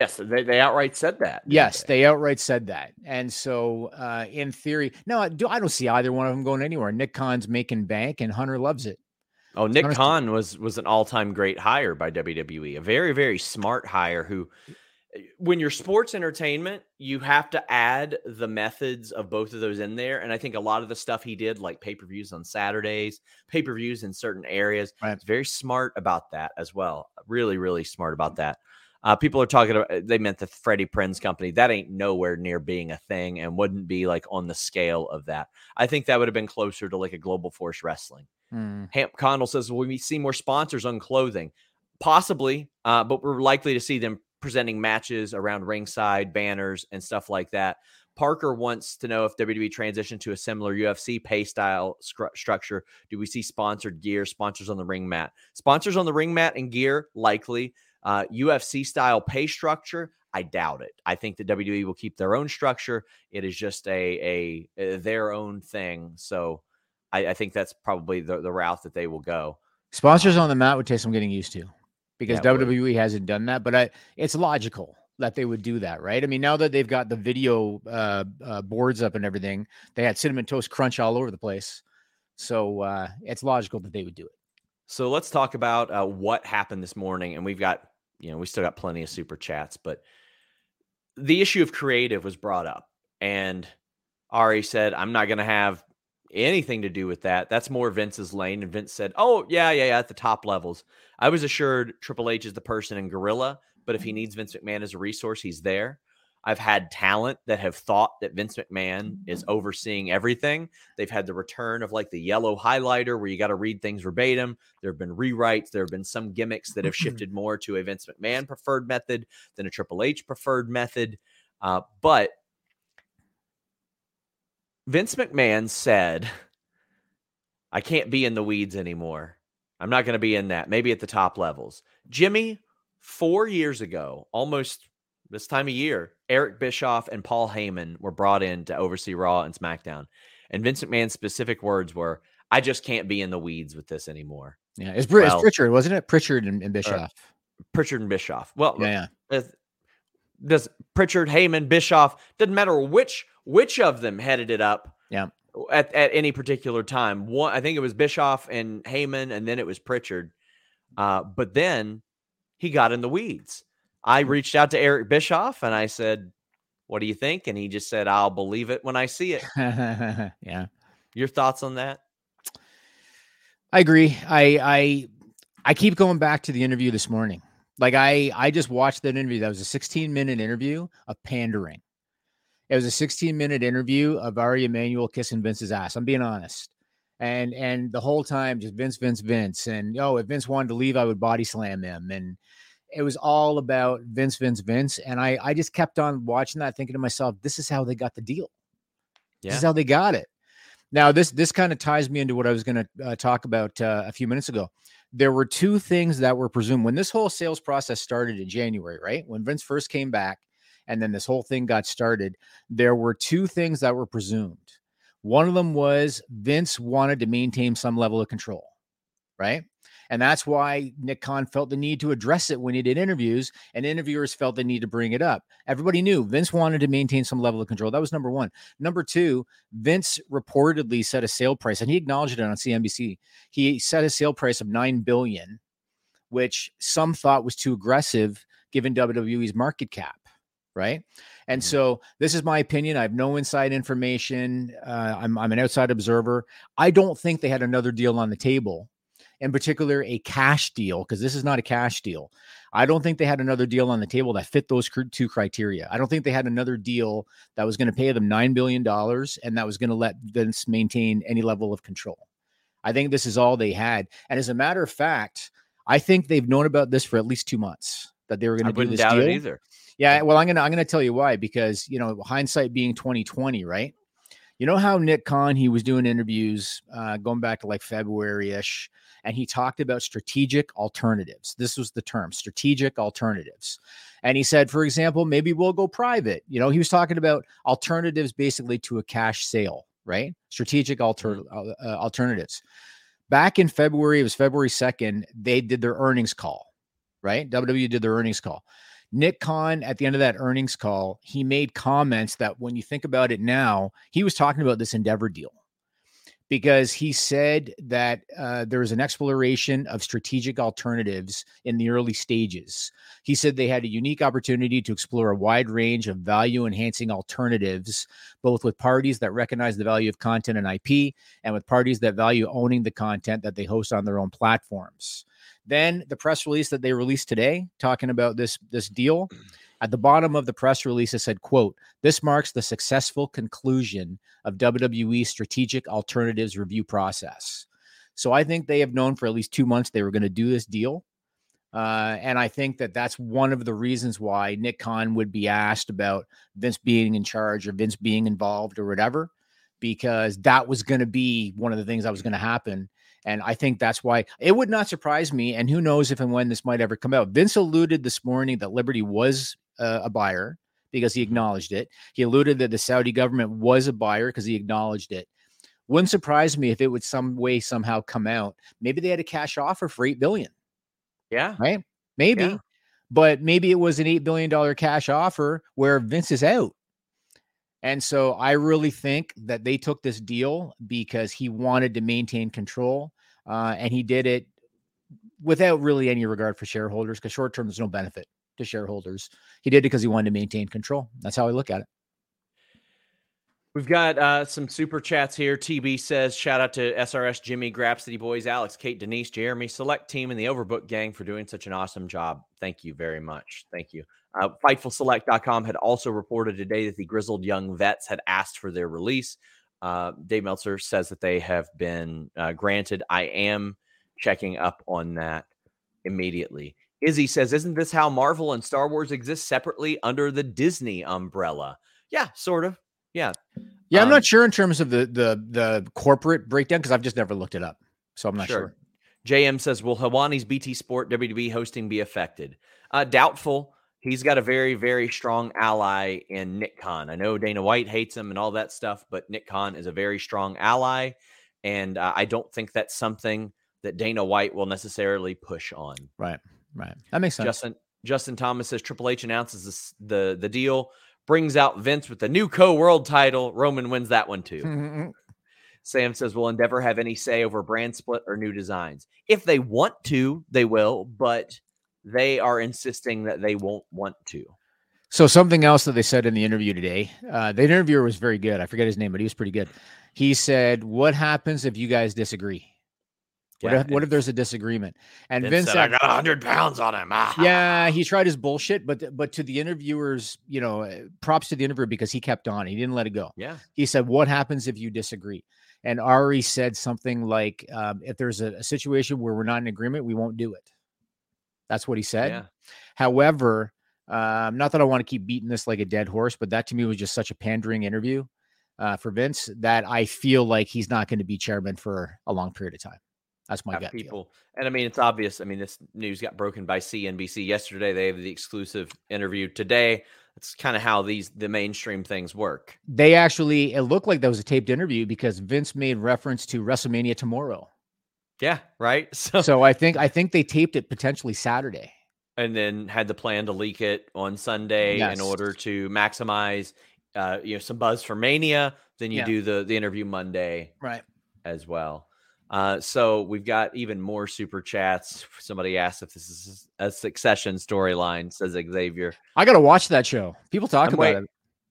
Yes, they, they outright said that. Yes, they? they? outright said that. And so, uh, in theory, no, I, do, I don't see either one of them going anywhere. Nick Khan's making bank, and Hunter loves it. Oh, Nick Khan was was an all time great hire by WWE, a very very smart hire who when you're sports entertainment, you have to add the methods of both of those in there. And I think a lot of the stuff he did, like pay per views on Saturdays, pay per views in certain areas, right. very smart about that as well. Really, really smart about that. Uh, people are talking about they meant the Freddie Prinze company. That ain't nowhere near being a thing and wouldn't be like on the scale of that. I think that would have been closer to like a global force wrestling. Mm. Hamp Condell says, Will we see more sponsors on clothing? Possibly, uh, but we're likely to see them presenting matches around ringside banners and stuff like that. Parker wants to know if WWE transitioned to a similar UFC pay style structure. Do we see sponsored gear, sponsors on the ring mat? Sponsors on the ring mat and gear, likely. Uh, UFC style pay structure, I doubt it. I think the WWE will keep their own structure. It is just a, a, a their own thing. So I, I, think that's probably the, the route that they will go. Sponsors um, on the mat would take some getting used to because yeah, WWE hasn't done that, but I, it's logical that they would do that, right? I mean, now that they've got the video uh, uh, boards up and everything, they had cinnamon toast crunch all over the place, so uh, it's logical that they would do it. So let's talk about uh, what happened this morning, and we've got you know we still got plenty of super chats, but the issue of creative was brought up, and Ari said, "I'm not going to have anything to do with that. That's more Vince's lane. And Vince said, Oh, yeah, yeah, yeah, at the top levels. I was assured Triple H is the person in Gorilla, but if he mm-hmm. needs Vince McMahon as a resource, he's there. I've had talent that have thought that Vince McMahon is mm-hmm. overseeing everything. They've had the return of like the yellow highlighter where you got to read things verbatim. There have been rewrites. There have been some gimmicks that have mm-hmm. shifted more to a Vince McMahon preferred method than a Triple H preferred method. Uh, but Vince McMahon said, I can't be in the weeds anymore. I'm not going to be in that, maybe at the top levels. Jimmy, four years ago, almost this time of year, Eric Bischoff and Paul Heyman were brought in to oversee Raw and SmackDown. And Vince McMahon's specific words were, I just can't be in the weeds with this anymore. Yeah, it's, well, it's Pritchard, wasn't it? Pritchard and, and uh, Bischoff. Uh, Pritchard and Bischoff. Well, yeah, yeah. Does Pritchard, Heyman, Bischoff, doesn't matter which which of them headed it up. Yeah. At, at any particular time, one I think it was Bischoff and Heyman, and then it was Pritchard. Uh, but then he got in the weeds. I hmm. reached out to Eric Bischoff and I said, "What do you think?" And he just said, "I'll believe it when I see it." yeah. Your thoughts on that? I agree. I I I keep going back to the interview this morning. Like I I just watched that interview. That was a 16 minute interview of pandering. It was a 16 minute interview of Ari Emanuel kissing Vince's ass. I'm being honest. And and the whole time just Vince, Vince, Vince. And oh, if Vince wanted to leave, I would body slam him. And it was all about Vince, Vince, Vince. And I I just kept on watching that, thinking to myself, this is how they got the deal. Yeah. This is how they got it. Now this this kind of ties me into what I was going to uh, talk about uh, a few minutes ago. There were two things that were presumed when this whole sales process started in January, right? When Vince first came back, and then this whole thing got started, there were two things that were presumed. One of them was Vince wanted to maintain some level of control, right? And that's why Nick Khan felt the need to address it when he did interviews, and interviewers felt the need to bring it up. Everybody knew Vince wanted to maintain some level of control. That was number one. Number two, Vince reportedly set a sale price, and he acknowledged it on CNBC. He set a sale price of nine billion, which some thought was too aggressive given WWE's market cap, right? And mm-hmm. so this is my opinion. I have no inside information. Uh, I'm, I'm an outside observer. I don't think they had another deal on the table in particular a cash deal, because this is not a cash deal. I don't think they had another deal on the table that fit those two criteria. I don't think they had another deal that was going to pay them $9 billion and that was going to let Vince maintain any level of control. I think this is all they had. And as a matter of fact, I think they've known about this for at least two months that they were going to do this doubt deal. It either. Yeah, well, I'm gonna I'm gonna tell you why because you know hindsight being 2020, right? You know how Nick Khan he was doing interviews uh, going back to like February ish, and he talked about strategic alternatives. This was the term strategic alternatives. And he said, for example, maybe we'll go private. You know, he was talking about alternatives basically to a cash sale, right? Strategic alter, mm-hmm. uh, alternatives. Back in February, it was February 2nd, they did their earnings call, right? WWE did their earnings call. Nick Khan, at the end of that earnings call, he made comments that when you think about it now, he was talking about this Endeavor deal because he said that uh, there was an exploration of strategic alternatives in the early stages. He said they had a unique opportunity to explore a wide range of value enhancing alternatives, both with parties that recognize the value of content and IP and with parties that value owning the content that they host on their own platforms. Then the press release that they released today talking about this this deal at the bottom of the press release, it said, quote, this marks the successful conclusion of WWE's strategic alternatives review process. So I think they have known for at least two months they were going to do this deal. Uh, and I think that that's one of the reasons why Nick Khan would be asked about Vince being in charge or Vince being involved or whatever, because that was going to be one of the things that was going to happen. And I think that's why it would not surprise me. And who knows if and when this might ever come out. Vince alluded this morning that Liberty was uh, a buyer because he acknowledged it. He alluded that the Saudi government was a buyer because he acknowledged it. Wouldn't surprise me if it would some way somehow come out. Maybe they had a cash offer for eight billion. Yeah. Right. Maybe. Yeah. But maybe it was an eight billion dollar cash offer where Vince is out. And so I really think that they took this deal because he wanted to maintain control. Uh, and he did it without really any regard for shareholders because short term there's no benefit shareholders. He did it because he wanted to maintain control. That's how I look at it. We've got uh, some super chats here. TB says, shout out to SRS Jimmy, Grapsity Boys, Alex, Kate, Denise, Jeremy, Select Team, and the Overbook Gang for doing such an awesome job. Thank you very much. Thank you. Uh, FightfulSelect.com had also reported today that the grizzled young vets had asked for their release. Uh, Dave Meltzer says that they have been uh, granted. I am checking up on that immediately. Izzy says, Isn't this how Marvel and Star Wars exist separately under the Disney umbrella? Yeah, sort of. Yeah. Yeah, I'm um, not sure in terms of the the the corporate breakdown because I've just never looked it up. So I'm not sure. sure. JM says, Will Helwani's BT Sport WWE hosting be affected? Uh, doubtful. He's got a very, very strong ally in Nick Khan. I know Dana White hates him and all that stuff, but Nick Khan is a very strong ally. And uh, I don't think that's something that Dana White will necessarily push on. Right. Right. That makes sense. Justin Justin Thomas says Triple H announces this, the the deal, brings out Vince with the new co-world title. Roman wins that one too. Sam says, Will Endeavor have any say over brand split or new designs? If they want to, they will, but they are insisting that they won't want to. So something else that they said in the interview today, uh, the interviewer was very good. I forget his name, but he was pretty good. He said, "What happens if you guys disagree?" What, yeah, if, what if there's a disagreement? And Vince, Vince said, I got hundred pounds on him. Ah. Yeah, he tried his bullshit, but but to the interviewers, you know, eh, props to the interviewer because he kept on. He didn't let it go. Yeah. He said, "What happens if you disagree?" And Ari said something like, um, "If there's a, a, situation where we're not in agreement, we won't do it." That's what he said. Yeah. However, um, not that I want to keep beating this like a dead horse, but that to me was just such a pandering interview uh, for Vince that I feel like he's not going to be chairman for a long period of time. That's my gut. People, feel. and I mean, it's obvious. I mean, this news got broken by CNBC yesterday. They have the exclusive interview today. It's kind of how these the mainstream things work. They actually it looked like that was a taped interview because Vince made reference to WrestleMania tomorrow. Yeah, right. So, so I think I think they taped it potentially Saturday, and then had the plan to leak it on Sunday yes. in order to maximize, uh, you know, some buzz for Mania. Then you yeah. do the the interview Monday, right, as well. Uh, so we've got even more super chats. Somebody asked if this is a succession storyline, says Xavier. I got to watch that show. People talk I'm about wait, it.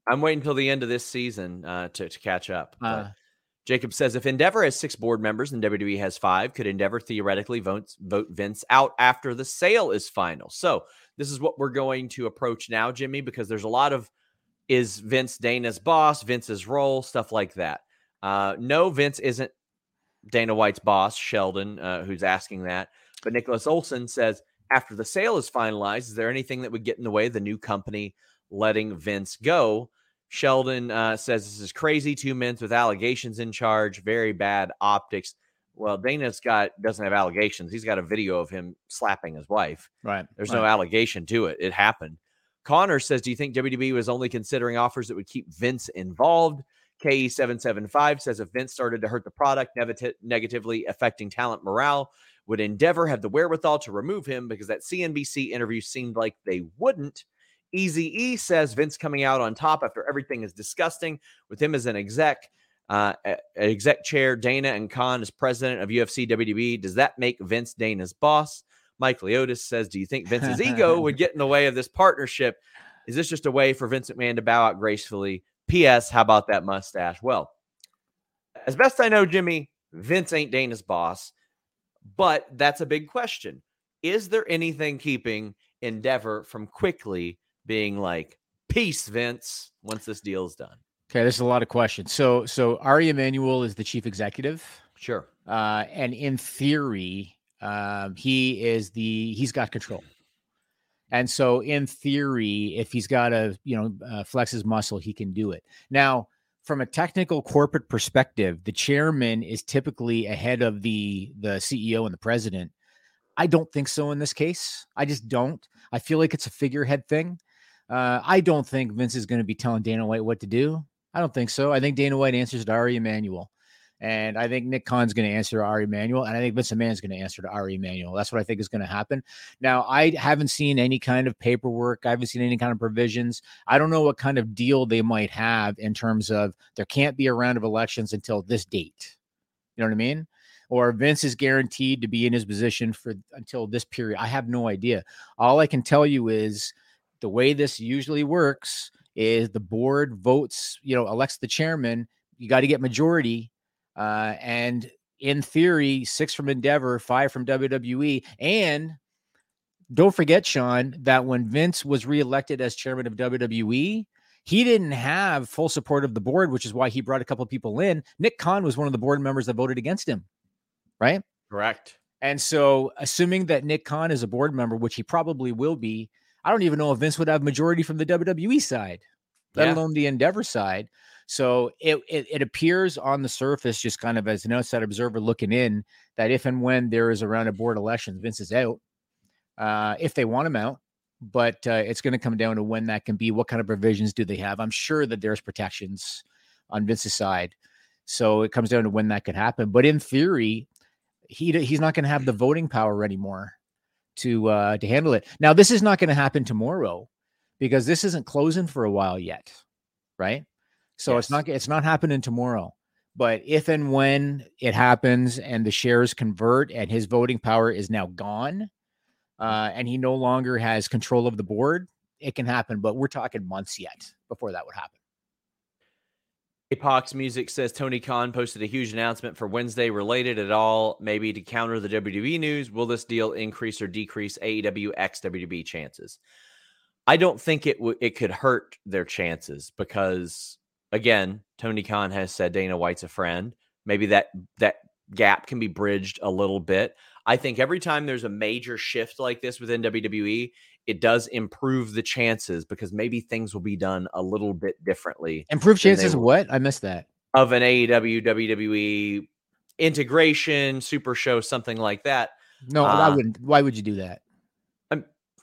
I'm waiting until the end of this season uh, to, to catch up. Uh, Jacob says if Endeavor has six board members and WWE has five, could Endeavor theoretically vote, vote Vince out after the sale is final? So this is what we're going to approach now, Jimmy, because there's a lot of is Vince Dana's boss, Vince's role, stuff like that. Uh, no, Vince isn't Dana White's boss, Sheldon, uh, who's asking that. But Nicholas Olson says, after the sale is finalized, is there anything that would get in the way of the new company letting Vince go? Sheldon uh, says this is crazy. Two men with allegations in charge, very bad optics. Well, Dana's got doesn't have allegations. He's got a video of him slapping his wife. Right. There's right. no allegation to it. It happened. Connor says, Do you think WWE was only considering offers that would keep Vince involved? KE775 says if Vince started to hurt the product, negatively affecting talent morale, would Endeavor have the wherewithal to remove him? Because that CNBC interview seemed like they wouldn't. Easy E says Vince coming out on top after everything is disgusting with him as an exec, uh, exec chair, Dana and Khan as president of UFC WWE. Does that make Vince Dana's boss? Mike Leotis says, Do you think Vince's ego would get in the way of this partnership? Is this just a way for Vince McMahon to bow out gracefully? P.S. How about that mustache? Well, as best I know, Jimmy, Vince ain't Dana's boss, but that's a big question. Is there anything keeping Endeavor from quickly being like, peace, Vince, once this deal is done? Okay, there's a lot of questions. So, so Ari Emanuel is the chief executive. Sure. Uh, and in theory, um, he is the he's got control. And so, in theory, if he's got to, you know, uh, flex his muscle, he can do it. Now, from a technical corporate perspective, the chairman is typically ahead of the the CEO and the president. I don't think so in this case. I just don't. I feel like it's a figurehead thing. Uh, I don't think Vince is going to be telling Dana White what to do. I don't think so. I think Dana White answers to Ari Emanuel. And I think Nick Khan's going to answer to Ari Emanuel. And I think Vince McMahon's going to answer to Ari Emanuel. That's what I think is going to happen. Now, I haven't seen any kind of paperwork. I haven't seen any kind of provisions. I don't know what kind of deal they might have in terms of there can't be a round of elections until this date. You know what I mean? Or Vince is guaranteed to be in his position for until this period. I have no idea. All I can tell you is the way this usually works is the board votes, you know, elects the chairman. You got to get majority uh, and in theory, six from Endeavor, five from WWE. And don't forget, Sean, that when Vince was reelected as chairman of WWE, he didn't have full support of the board, which is why he brought a couple of people in. Nick Khan was one of the board members that voted against him, right? Correct. And so, assuming that Nick Khan is a board member, which he probably will be, I don't even know if Vince would have majority from the WWE side, let yeah. alone the Endeavor side. So it, it, it appears on the surface, just kind of as an outside observer looking in, that if and when there is a round of board elections, Vince is out. Uh, if they want him out, but uh, it's going to come down to when that can be. What kind of provisions do they have? I'm sure that there's protections on Vince's side, so it comes down to when that could happen. But in theory, he he's not going to have the voting power anymore to uh, to handle it. Now, this is not going to happen tomorrow because this isn't closing for a while yet, right? So yes. it's not it's not happening tomorrow. But if and when it happens and the shares convert and his voting power is now gone, uh, and he no longer has control of the board, it can happen. But we're talking months yet before that would happen. Apox Music says Tony Khan posted a huge announcement for Wednesday related at all, maybe to counter the WWE news. Will this deal increase or decrease AEW X WWE chances? I don't think it would. It could hurt their chances because again, Tony Khan has said Dana White's a friend. Maybe that that gap can be bridged a little bit. I think every time there's a major shift like this within WWE, it does improve the chances because maybe things will be done a little bit differently. Improve chances what? I missed that. Of an AEW WWE integration, super show, something like that. No, I Uh, wouldn't. Why would you do that?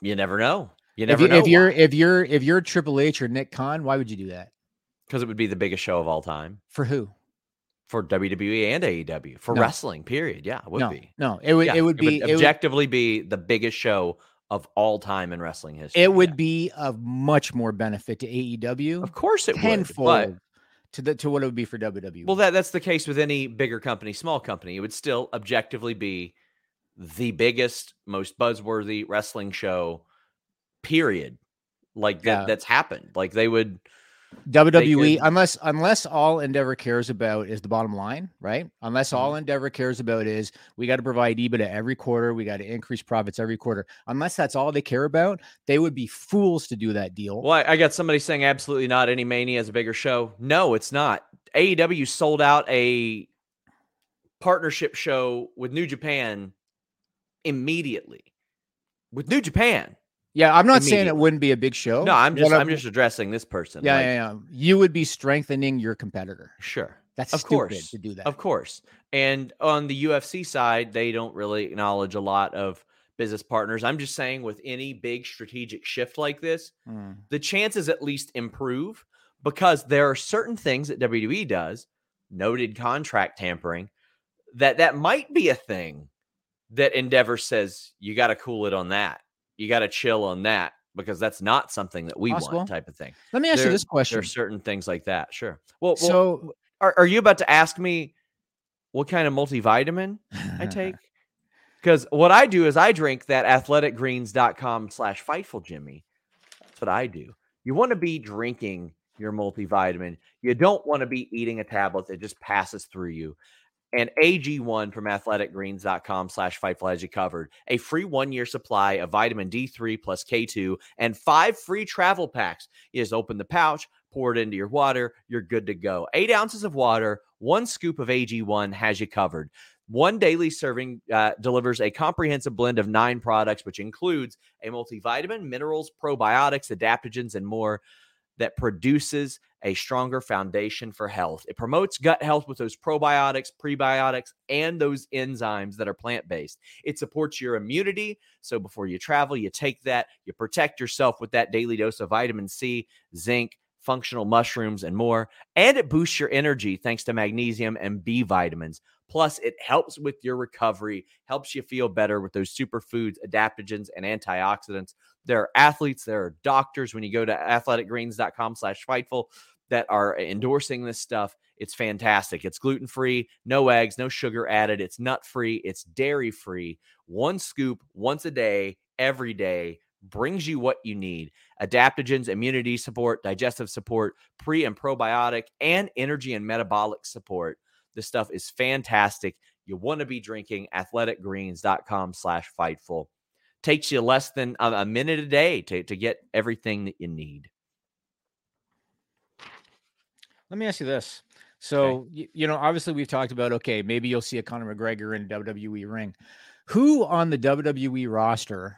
You never know. You If, never you, know if you're if you're if you're Triple H or Nick Khan, why would you do that? Because it would be the biggest show of all time For who? for WWE and AEW for No. wrestling. Period. Yeah, it would no, be. no. It would Yeah, it would be it would, objectively be the biggest show of all time in wrestling history. it would yeah. be of much more benefit to AEW, of course, it would. tenfold But to the to what it would be for. WWE. well, that that's the case with any bigger company, small company. It would still objectively be the biggest, most buzzworthy wrestling show. Period. Like that. Yeah. That's happened. Like they would. WWE, could- unless unless all Endeavor cares about is the bottom line, right? Unless all Mm-hmm. Endeavor cares about is we got to provide EBITDA every quarter, we got to increase profits every quarter. Unless that's all they care about, they would be fools to do that deal. Well, I, I got somebody saying absolutely not. Any Mania is a bigger show. No, it's not. AEW sold out a partnership show with New Japan immediately. With New Japan. Yeah, I'm not saying it wouldn't be a big show. No, I'm just What I'm just addressing this person. yeah, Like, yeah, yeah. You would be strengthening your competitor. Sure. That's Of stupid course. to do that. Of course. And on the UFC side, they don't really acknowledge a lot of business partners. I'm just saying with any big strategic shift like this, Mm. the chances at least improve because there are certain things that WWE does, noted contract tampering, that that might be a thing that Endeavor says you got to cool it on that. You got to chill on that because that's not something that we Possible. want type of thing. Let me ask you this question. There are certain things like that. Sure. Well, well so are, are you about to ask me what kind of multivitamin I take? Because what I do is I drink that athleticgreens.com slash fightful Jimmy. That's what I do. You want to be drinking your multivitamin. You don't want to be eating a tablet that just passes through you. And AG1 from athleticgreens.com slash fightful has you covered. A free one year supply of vitamin D3 plus K2 and five free travel packs. You just open the pouch, pour it into your water, you're good to go. Eight ounces of water, one scoop of AG1 has you covered. One daily serving uh, delivers a comprehensive blend of nine products, which includes a multivitamin, minerals, probiotics, adaptogens, and more that produces a stronger foundation for health. It promotes gut health with those probiotics, prebiotics, and those enzymes that are plant based. It supports your immunity. So before you travel, you take that, you protect yourself with that daily dose of vitamin C, zinc, functional mushrooms, and more. And it boosts your energy thanks to magnesium and B vitamins. Plus, it helps with your recovery, helps you feel better with those superfoods, adaptogens, and antioxidants. There are athletes, there are doctors when you go to athleticgreens.com slash fightful that are endorsing this stuff. It's fantastic. It's gluten free, no eggs, no sugar added. It's nut free, it's dairy free. One scoop once a day, every day brings you what you need adaptogens, immunity support, digestive support, pre and probiotic, and energy and metabolic support. This stuff is fantastic. You want to be drinking athleticgreens.com slash fightful. Takes you less than a, a minute a day to, to get everything that you need. Let me ask you this. So, y- you know, obviously we've talked about okay, maybe you'll see a Conor McGregor in WWE ring. Who on the WWE roster?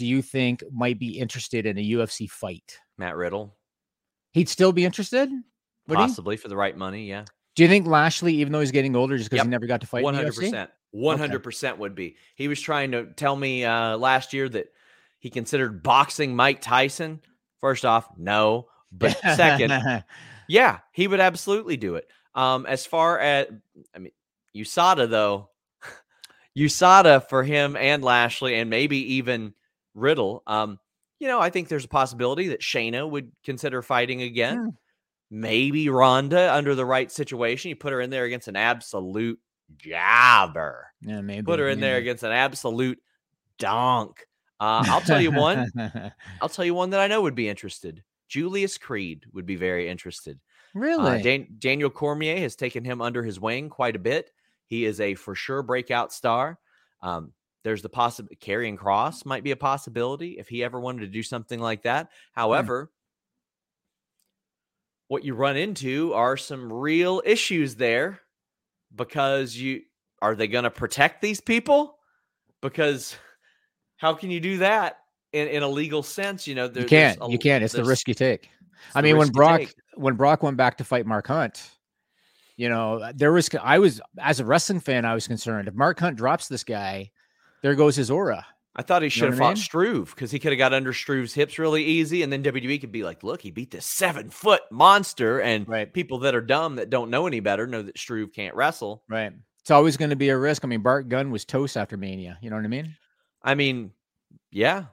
Do you think might be interested in a UFC fight? Matt Riddle, He'd still be interested? Possibly for the right money. Yeah. Do you think Lashley, even though he's getting older, just because Yep. he never got to fight One hundred UFC? percent. One hundred percent would be. He was trying to tell me uh, last year that he considered boxing Mike Tyson. First off, no. But second, yeah, he would absolutely do it. Um, as far as I mean, USADA though, USADA for him and Lashley, and maybe even Riddle. Um, you know, I think there's a possibility that Shayna would consider fighting again. Hmm. Maybe Ronda under the right situation. You put her in there against an absolute jobber. Yeah, maybe. Put her in there against an absolute donk. Uh, I'll tell you one. I'll tell you one that I know would be interested. Julius Creed would be very interested. really? Uh, Dan- Daniel Cormier has taken him under his wing quite a bit. He is a for sure breakout star. Um, there's the possibility Karrion Kross might be a possibility if he ever wanted to do something like that. Hmm. However, what you run into are some real issues there because you are they going to protect these people? Because how can you do that in, in a legal sense? You know, there, you can't. a- you can't. It's the risk you take. I mean, when Brock take. when Brock went back to fight Mark Hunt, you know, there was I was as a wrestling fan, I was concerned. If Mark Hunt drops this guy, there goes his aura. I thought he know should have what I fought mean? Struve because he could have got under Struve's hips really easy, and then WWE could be like, "Look, he beat this seven foot monster," and Right. people that are dumb that don't know any better know that Struve can't wrestle. Right. It's always going to be a risk. I mean, Bart Gunn was toast after Mania. You know what I mean? I mean, yeah,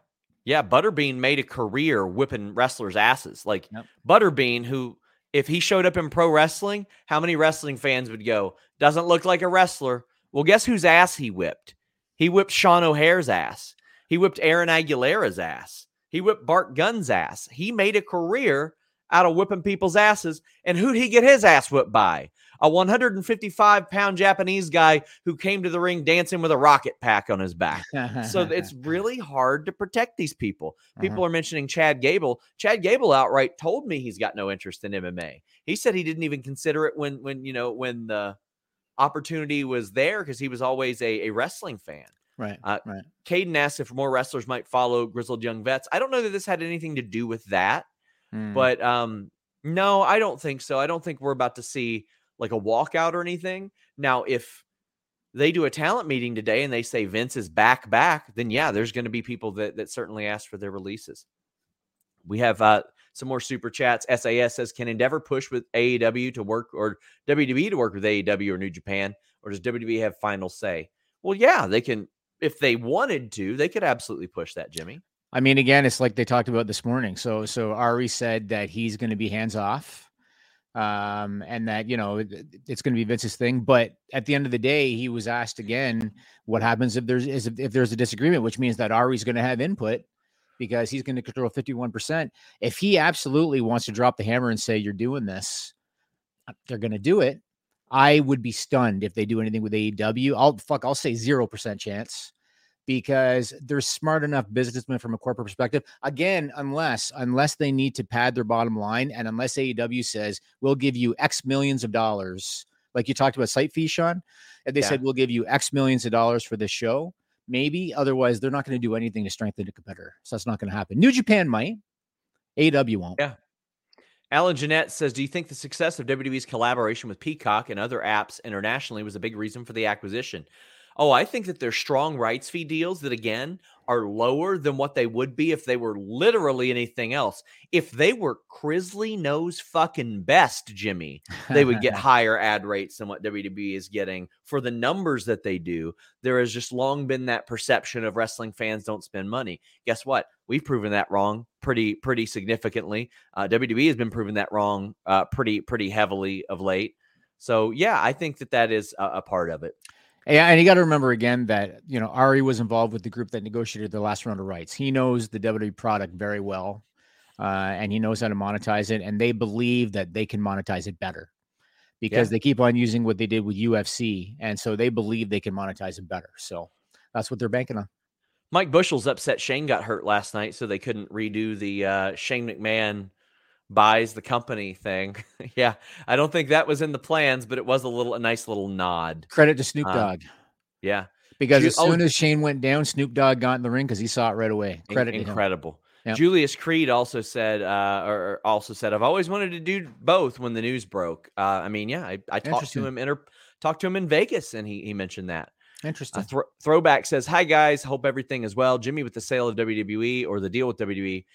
yeah. Butterbean made a career whipping wrestlers' asses. Like Yep. Butterbean, who if he showed up in pro wrestling, how many wrestling fans would go, "Doesn't look like a wrestler"? Well, guess whose ass he whipped? He whipped Sean O'Haire's ass. He whipped Aaron Aguilera's ass. He whipped Bart Gunn's ass. He made a career out of whipping people's asses. And who'd he get his ass whipped by? A 155 pound Japanese guy who came to the ring dancing with a rocket pack on his back. So it's really hard to protect these people. People uh-huh. are mentioning Chad Gable. Chad Gable outright told me he's got no interest in MMA. He said he didn't even consider it when when you know when the opportunity was there because he was always a, a wrestling fan. right. Uh, right. Caden asked if more wrestlers might follow grizzled young vets. I don't know that this had anything to do with that, Mm. but um, no, I don't think so. I don't think we're about to see like a walkout or anything. Now, if they do a talent meeting today and they say Vince is back, back, then yeah, there's going to be people that that certainly ask for their releases. We have uh, some more super chats. SAS says, "Can Endeavor push with AEW to work or WWE to work with AEW or New Japan, or does WWE have final say?" Well, yeah, they can. If they wanted to, they could absolutely push that, Jimmy. I mean, again, it's like they talked about this morning. So, so Ari said that he's going to be hands off, um, and that you know it- it's going to be Vince's thing. But at the end of the day, he was asked again, "What happens if there's if there's a disagreement?" Which means that Ari's going to have input because he's going to control fifty one percent. If he absolutely wants to drop the hammer and say, "You're doing this," uh, they're going to do it. I would be stunned if they do anything with AEW. I'll fuck. I'll say zero percent chance because they're smart enough businessmen from a corporate perspective. Again, unless unless they need to pad their bottom line, and unless AEW says we'll give you X millions of dollars, like you talked about site fee, Sean. and they Yeah. said we'll give you X millions of dollars for this show, maybe. Otherwise, they're not going to do anything to strengthen the competitor. So that's not going to happen. New Japan might. AW won't. Yeah. Alan Jeanette says, Do you think the success of WWE's collaboration with Peacock and other apps internationally was a big reason for the acquisition? Oh, I think that there's strong rights fee deals that, again, are lower than what they would be if they were literally anything else. If they were Chrisley knows fucking best, Jimmy, they would get higher ad rates than what WWE is getting for the numbers that they do. There has just long been that perception of wrestling fans don't spend money. Guess what? We've proven that wrong pretty pretty significantly. Uh, WWE has been proving that wrong uh, pretty pretty heavily of late. So yeah, I think that that is a, a part of it. Yeah, and you got to remember again that you know Ari was involved with the group that negotiated the last round of rights. He knows the WWE product very well, uh, and he knows how to monetize it. And they believe that they can monetize it better because Yeah. they keep on using what they did with UFC, and so they believe they can monetize it better. So that's what they're banking on. Mike Bushell's upset Shane got hurt last night, so they couldn't redo the uh, Shane McMahon buys the company thing. yeah, I don't think that was in the plans, but it was a little a nice little nod. Credit to Snoop Uh, Dogg Yeah, because Ju- as oh- soon as Shane went down, Snoop Dogg got in the ring because he saw it right away. In- Credit him. incredible. Yep. Julius Creed also said, uh, or or also said, I've always wanted to do both. When the news broke, uh, I mean, yeah, I, I talked to him in talked to him in Vegas, and he he mentioned that. Interesting. Uh, thro- throwback says, "Hi guys, hope everything is well. Jimmy, with the sale of WWE or the deal with WWE,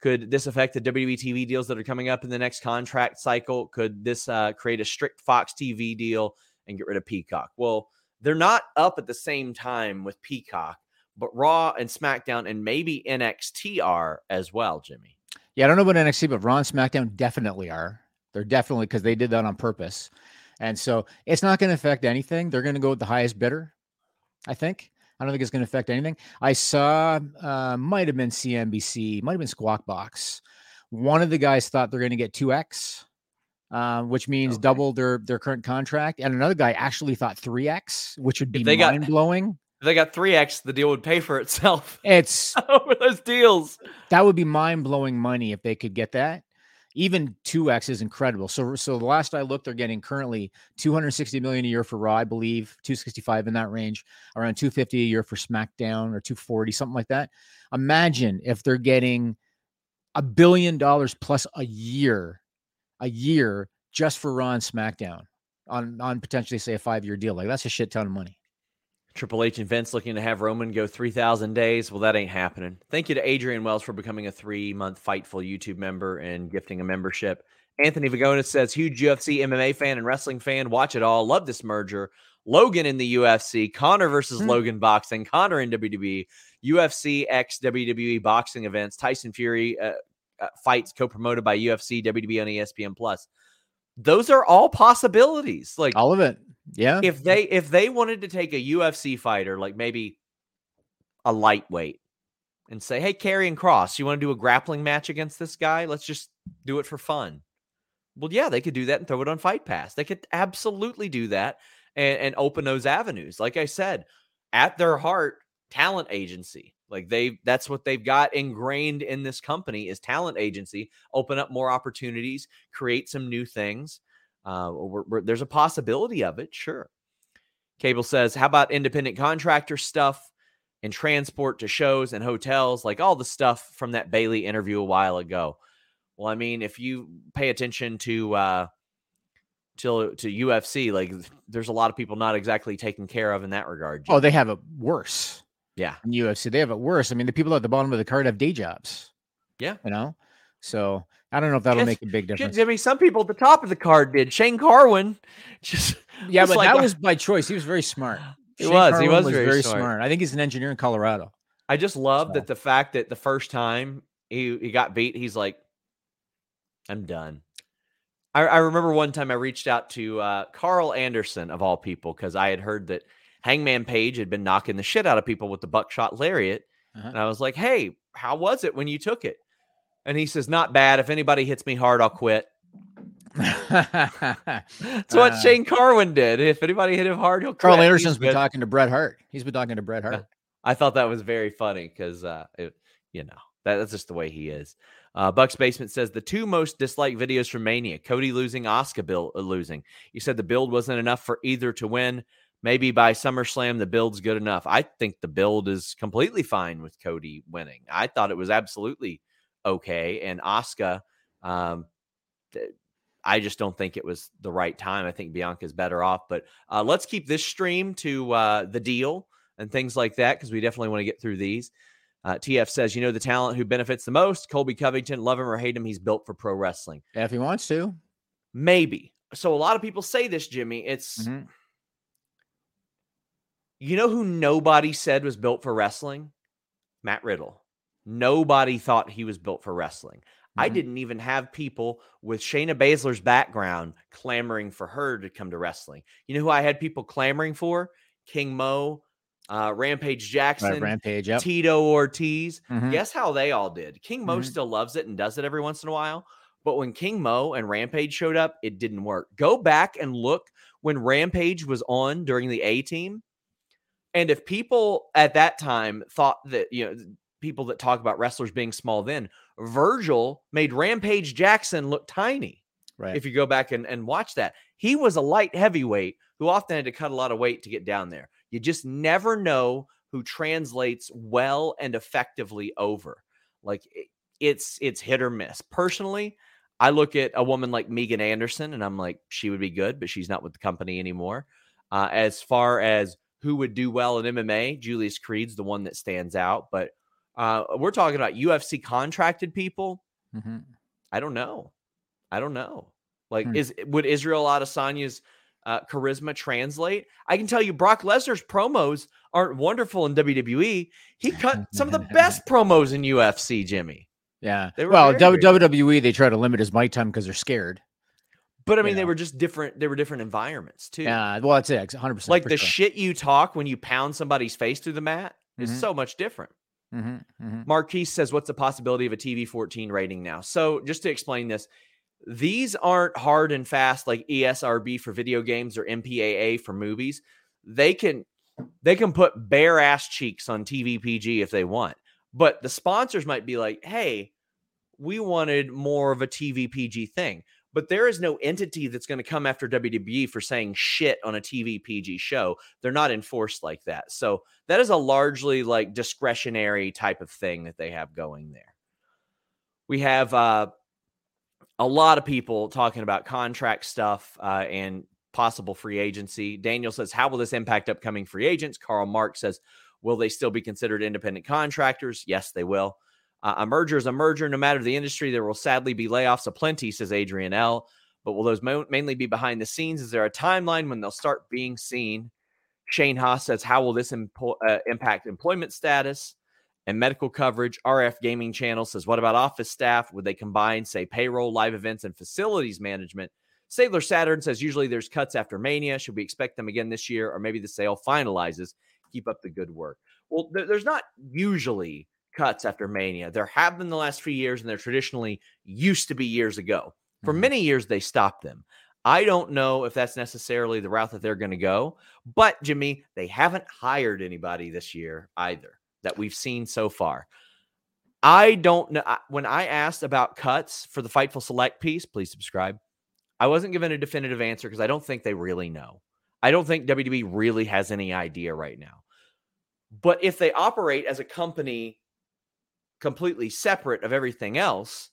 could this affect the WWE TV deals that are coming up in the next contract cycle? Could this uh, create a strict Fox TV deal and get rid of Peacock. Well, they're not up at the same time with Peacock, but Raw and SmackDown and maybe NXT are as well, Jimmy. Yeah, I don't know about NXT, but Raw and SmackDown definitely are. They're definitely because they did that on purpose. And so it's not going to affect anything. They're going to go with the highest bidder, I think. I don't think it's going to affect anything. I saw, uh, might have been CNBC, might have been Squawk Box. One of the guys thought they're going to get 2x, uh, which means okay. double their, their current contract. And another guy actually thought 3x, which would be mind blowing. If they got 3x, the deal would pay for itself. It's over those deals. That would be mind blowing money if they could get that even 2x is incredible. So so the last I looked, they're getting currently 260 million a year for Raw, I believe, 265 in that range, around 250 a year for SmackDown or 240, something like that. Imagine if they're getting a billion dollars plus a year, a year just for Raw and SmackDown on on potentially say a five year deal. Like that's a shit ton of money. Triple H and Vince looking to have Roman go 3,000 days. Well, that ain't happening. Thank you to Adrian Wells for becoming a three month Fightful YouTube member and gifting a membership. Anthony Vagonis says, huge UFC MMA fan and wrestling fan. Watch it all. Love this merger. Logan in the UFC, Conor versus mm-hmm. Logan boxing, Conor in WWE, UFC X WWE boxing events, Tyson Fury uh, uh, fights co promoted by UFC, WWE on ESPN Plus. Those are all possibilities. Like all of it. Yeah. If they if they wanted to take a UFC fighter, like maybe a lightweight, and say, "Hey, Karrion Kross, you want to do a grappling match against this guy? Let's just do it for fun." Well, yeah, they could do that and throw it on Fight Pass. They could absolutely do that and, and open those avenues. Like I said, at their heart, talent agency. Like they that's what they've got ingrained in this company is talent agency. Open up more opportunities, create some new things. Uh, we're, we're, there's a possibility of it, sure. Cable says, "How about independent contractor stuff and transport to shows and hotels, like all the stuff from that Bailey interview a while ago?" Well, I mean, if you pay attention to uh, to to UFC, like there's a lot of people not exactly taken care of in that regard. Oh, they have it worse. Yeah, in UFC, they have it worse. I mean, the people at the bottom of the card have day jobs. Yeah, you know, so I don't know if that'll make a big difference. I mean, some people at the top of the card did. Shane Carwin, just yeah, but like, that was by choice. He was very smart. He Shane was. Carwin he was, was very, very smart. smart. I think he's an engineer in Colorado. I just love so. that the fact that the first time he he got beat, he's like, "I'm done." I, I remember one time I reached out to uh, Karl Anderson of all people because I had heard that Hangman Page had been knocking the shit out of people with the buckshot lariat, uh-huh. and I was like, "Hey, how was it when you took it?" And he says, Not bad. If anybody hits me hard, I'll quit. That's what uh, Shane Carwin did. If anybody hit him hard, he'll Karl Anderson's been talking to Bret Hart. He's been talking to Bret Hart. I thought that was very funny because, uh, you know, that, that's just the way he is. Uh, Bucks Basement says the two most disliked videos from Mania Cody losing, Asuka bill, uh, losing. You said the build wasn't enough for either to win. Maybe by SummerSlam, the build's good enough. I think the build is completely fine with Cody winning. I thought it was absolutely okay. And Asuka, um, I just don't think it was the right time. I think Bianca's better off. But uh, let's keep this stream to uh, the deal and things like that because we definitely want to get through these. Uh, TF says, you know, the talent who benefits the most, Colby Covington, love him or hate him, he's built for pro wrestling. Yeah, if he wants to. Maybe. So a lot of people say this, Jimmy. It's, mm-hmm. You know, who nobody said was built for wrestling? Matt Riddle. Nobody thought he was built for wrestling. Mm-hmm. I didn't even have people with Shayna Baszler's background clamoring for her to come to wrestling. You know who I had people clamoring for? King Mo, uh, Rampage Jackson, right, Rampage, yep. Tito Ortiz. Mm-hmm. Guess how they all did? King Mo mm-hmm. still loves it and does it every once in a while. But when King Mo and Rampage showed up, it didn't work. Go back and look when Rampage was on during the A team. And if people at that time thought that, you know, people that talk about wrestlers being small then. Virgil made Rampage Jackson look tiny. Right. If you go back and, and watch that, he was a light heavyweight who often had to cut a lot of weight to get down there. You just never know who translates well and effectively over. Like it's it's hit or miss. Personally, I look at a woman like Megan Anderson and I'm like, she would be good, but she's not with the company anymore. Uh, as far as who would do well in MMA, Julius Creed's the one that stands out. But uh, we're talking about UFC contracted people. Mm-hmm. I don't know. I don't know. Like, hmm. is would Israel Adesanya's uh, charisma translate. I can tell you, Brock Lesnar's promos aren't wonderful in WWE. He cut some of the best promos in UFC, Jimmy. Yeah. Well, WWE they try to limit his mic time because they're scared. But I mean, they know. were just different. They were different environments too. Yeah. Well, that's it. 100. percent Like the sure. shit you talk when you pound somebody's face through the mat mm-hmm. is so much different. Mm-hmm, mm-hmm. Marquise says, "What's the possibility of a TV 14 rating now?" So, just to explain this, these aren't hard and fast like ESRB for video games or MPAA for movies. They can they can put bare ass cheeks on TV PG if they want. But the sponsors might be like, "Hey, we wanted more of a TV PG thing." But there is no entity that's going to come after WWE for saying shit on a TV PG show. They're not enforced like that. So that is a largely like discretionary type of thing that they have going there. We have uh, a lot of people talking about contract stuff uh, and possible free agency. Daniel says, How will this impact upcoming free agents? Carl Mark says, Will they still be considered independent contractors? Yes, they will. Uh, a merger is a merger. No matter the industry, there will sadly be layoffs aplenty, says Adrian L. But will those mo- mainly be behind the scenes? Is there a timeline when they'll start being seen? Shane Haas says, How will this impo- uh, impact employment status and medical coverage? RF Gaming Channel says, What about office staff? Would they combine, say, payroll, live events, and facilities management? Sailor Saturn says, Usually there's cuts after Mania. Should we expect them again this year? Or maybe the sale finalizes? Keep up the good work. Well, th- there's not usually cuts after Mania. There have been the last few years, and they're traditionally used to be years ago. For mm-hmm. many years, they stopped them. I don't know if that's necessarily the route that they're going to go, but Jimmy, they haven't hired anybody this year either that we've seen so far. I don't know. When I asked about cuts for the Fightful Select piece, please subscribe. I wasn't given a definitive answer because I don't think they really know. I don't think WWE really has any idea right now. But if they operate as a company completely separate of everything else,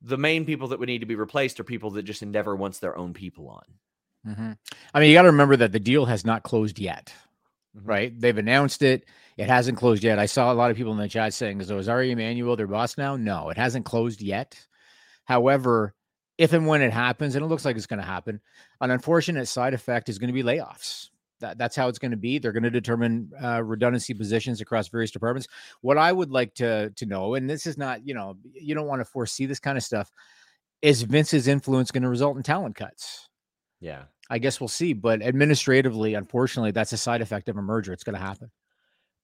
the main people that would need to be replaced are people that just Endeavor wants their own people on. Mm-hmm. I mean, you got to remember that the deal has not closed yet, mm-hmm. right? They've announced it. It hasn't closed yet. I saw a lot of people in the chat saying, "Is is Ari Emanuel their boss now?" No, it hasn't closed yet. However, if and when it happens, and it looks like it's going to happen, an unfortunate side effect is going to be layoffs that, that's how it's going to be. They're going to determine uh, redundancy positions across various departments. What I would like to to know, and this is not, you know, you don't want to foresee this kind of stuff, is Vince's influence going to result in talent cuts? Yeah, I guess we'll see. But administratively, unfortunately, that's a side effect of a merger. It's going to happen.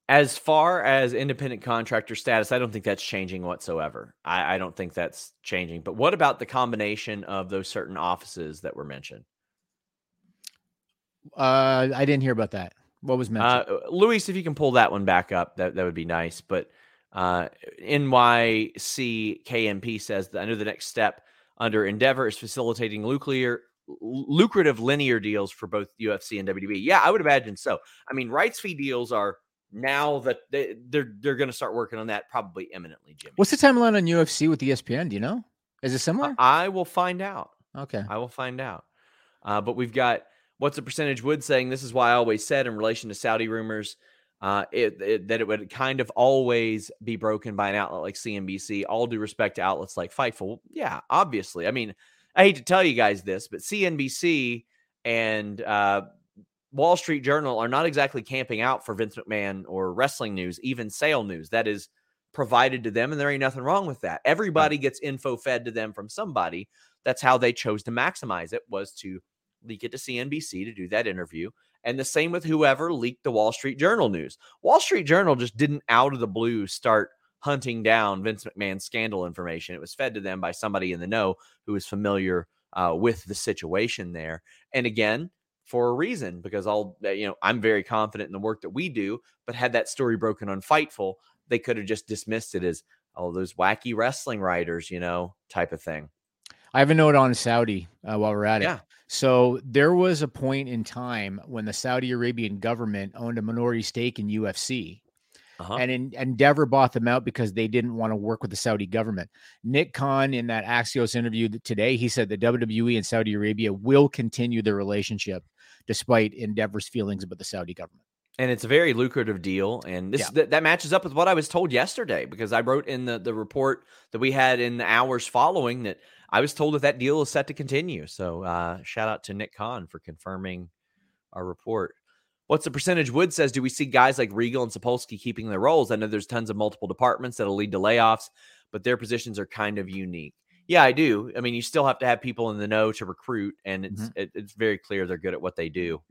As far as independent contractor status, I don't think that's changing whatsoever. I, I don't think that's changing. But what about the combination of those certain offices that were mentioned? Uh, I didn't hear about that. What was mentioned? Uh, Luis, if you can pull that one back up, that, that would be nice. But uh, NYCKMP says that I know the next step under Endeavor is facilitating nuclear lucrative linear deals for both UFC and WWE. Yeah, I would imagine so. I mean, rights fee deals are now that they, they're, they're going to start working on that probably imminently. Jimmy, what's the timeline on UFC with ESPN? Do you know? Is it similar? I will find out. Okay, I will find out. Uh, but we've got What's the percentage wood saying? This is why I always said in relation to Saudi rumors uh, it, it, that it would kind of always be broken by an outlet like CNBC. All due respect to outlets like Fightful. Yeah, obviously. I mean, I hate to tell you guys this, but CNBC and uh, Wall Street Journal are not exactly camping out for Vince McMahon or wrestling news, even sale news. That is provided to them, and there ain't nothing wrong with that. Everybody gets info fed to them from somebody. That's how they chose to maximize it was to leak it to CNBC to do that interview. And the same with whoever leaked the Wall Street Journal news. Wall Street Journal just didn't out of the blue start hunting down Vince McMahon's scandal information. It was fed to them by somebody in the know who was familiar uh, with the situation there. And again, for a reason, because I'll, uh, you know, I'm very confident in the work that we do. But had that story broken on Fightful, they could have just dismissed it as, oh, those wacky wrestling writers, you know, type of thing. I have a note on Saudi uh, while we're at it. So there was a point in time when the Saudi Arabian government owned a minority stake in UFC. Uh-huh. And in, Endeavor bought them out because they didn't want to work with the Saudi government. Nick Khan, in that Axios interview today, he said the WWE and Saudi Arabia will continue their relationship despite Endeavor's feelings about the Saudi government and it's a very lucrative deal and this yeah. th- that matches up with what i was told yesterday because i wrote in the, the report that we had in the hours following that I was told that that deal is set to continue. So uh, shout out to Nick Khan for confirming our report. What's the percentage? Wood says, do we see guys like Regal and Sapolsky keeping their roles? I know there's tons of multiple departments that'll lead to layoffs, but their positions are kind of unique. Yeah, I do. I mean, you still have to have people in the know to recruit, and it's mm-hmm. it, it's very clear they're good at what they do.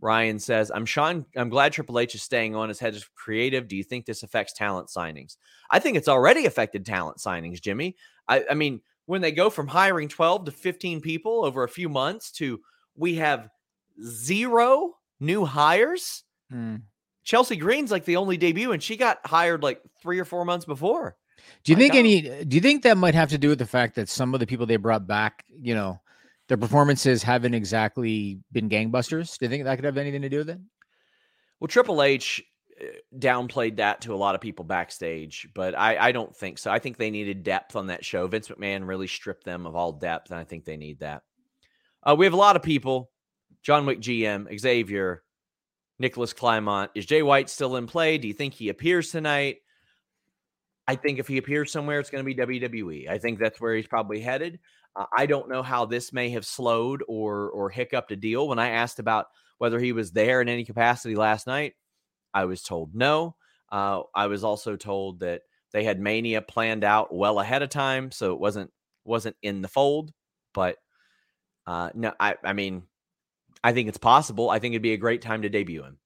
Ryan says, "I'm Sean. I'm glad Triple H is staying on as head of creative. Do you think this affects talent signings? I think it's already affected talent signings, Jimmy. I, I mean, when they go from hiring 12 to 15 people over a few months to we have zero new hires. Mm. Chelsea Green's like the only debut, and she got hired like three or four months before. Do you think any? Do you think that might have to do with the fact that some of the people they brought back, you know, their performances haven't exactly been gangbusters? Do you think that could have anything to do with it? Well, Triple H downplayed that to a lot of people backstage, but I, I don't think so. I think they needed depth on that show. Vince McMahon really stripped them of all depth, and I think they need that. Uh, we have a lot of people John Wick GM, Xavier, Nicholas Climont. Is Jay White still in play? Do you think he appears tonight? I think if he appears somewhere, it's going to be WWE. I think that's where he's probably headed. Uh, I don't know how this may have slowed or or hiccuped a deal. When I asked about whether he was there in any capacity last night, I was told no. Uh, I was also told that they had Mania planned out well ahead of time, so it wasn't wasn't in the fold. But uh, no, I I mean I think it's possible. I think it'd be a great time to debut him.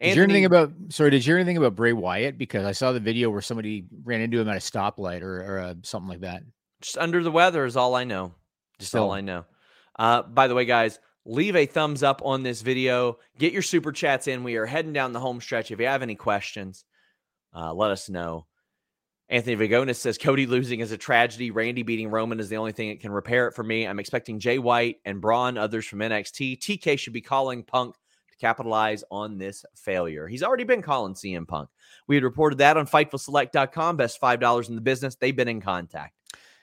Anthony, did you hear anything about? Sorry, did you hear anything about Bray Wyatt? Because I saw the video where somebody ran into him at a stoplight or, or uh, something like that. Just under the weather is all I know. Just all I know. Uh, by the way, guys, leave a thumbs up on this video. Get your super chats in. We are heading down the home stretch. If you have any questions, uh, let us know. Anthony Vagonis says Cody losing is a tragedy. Randy beating Roman is the only thing that can repair it for me. I'm expecting Jay White and Bron, others from NXT. TK should be calling Punk to capitalize on this failure. He's already been calling CM Punk. We had reported that on FightfulSelect.com. Best $5 in the business. They've been in contact.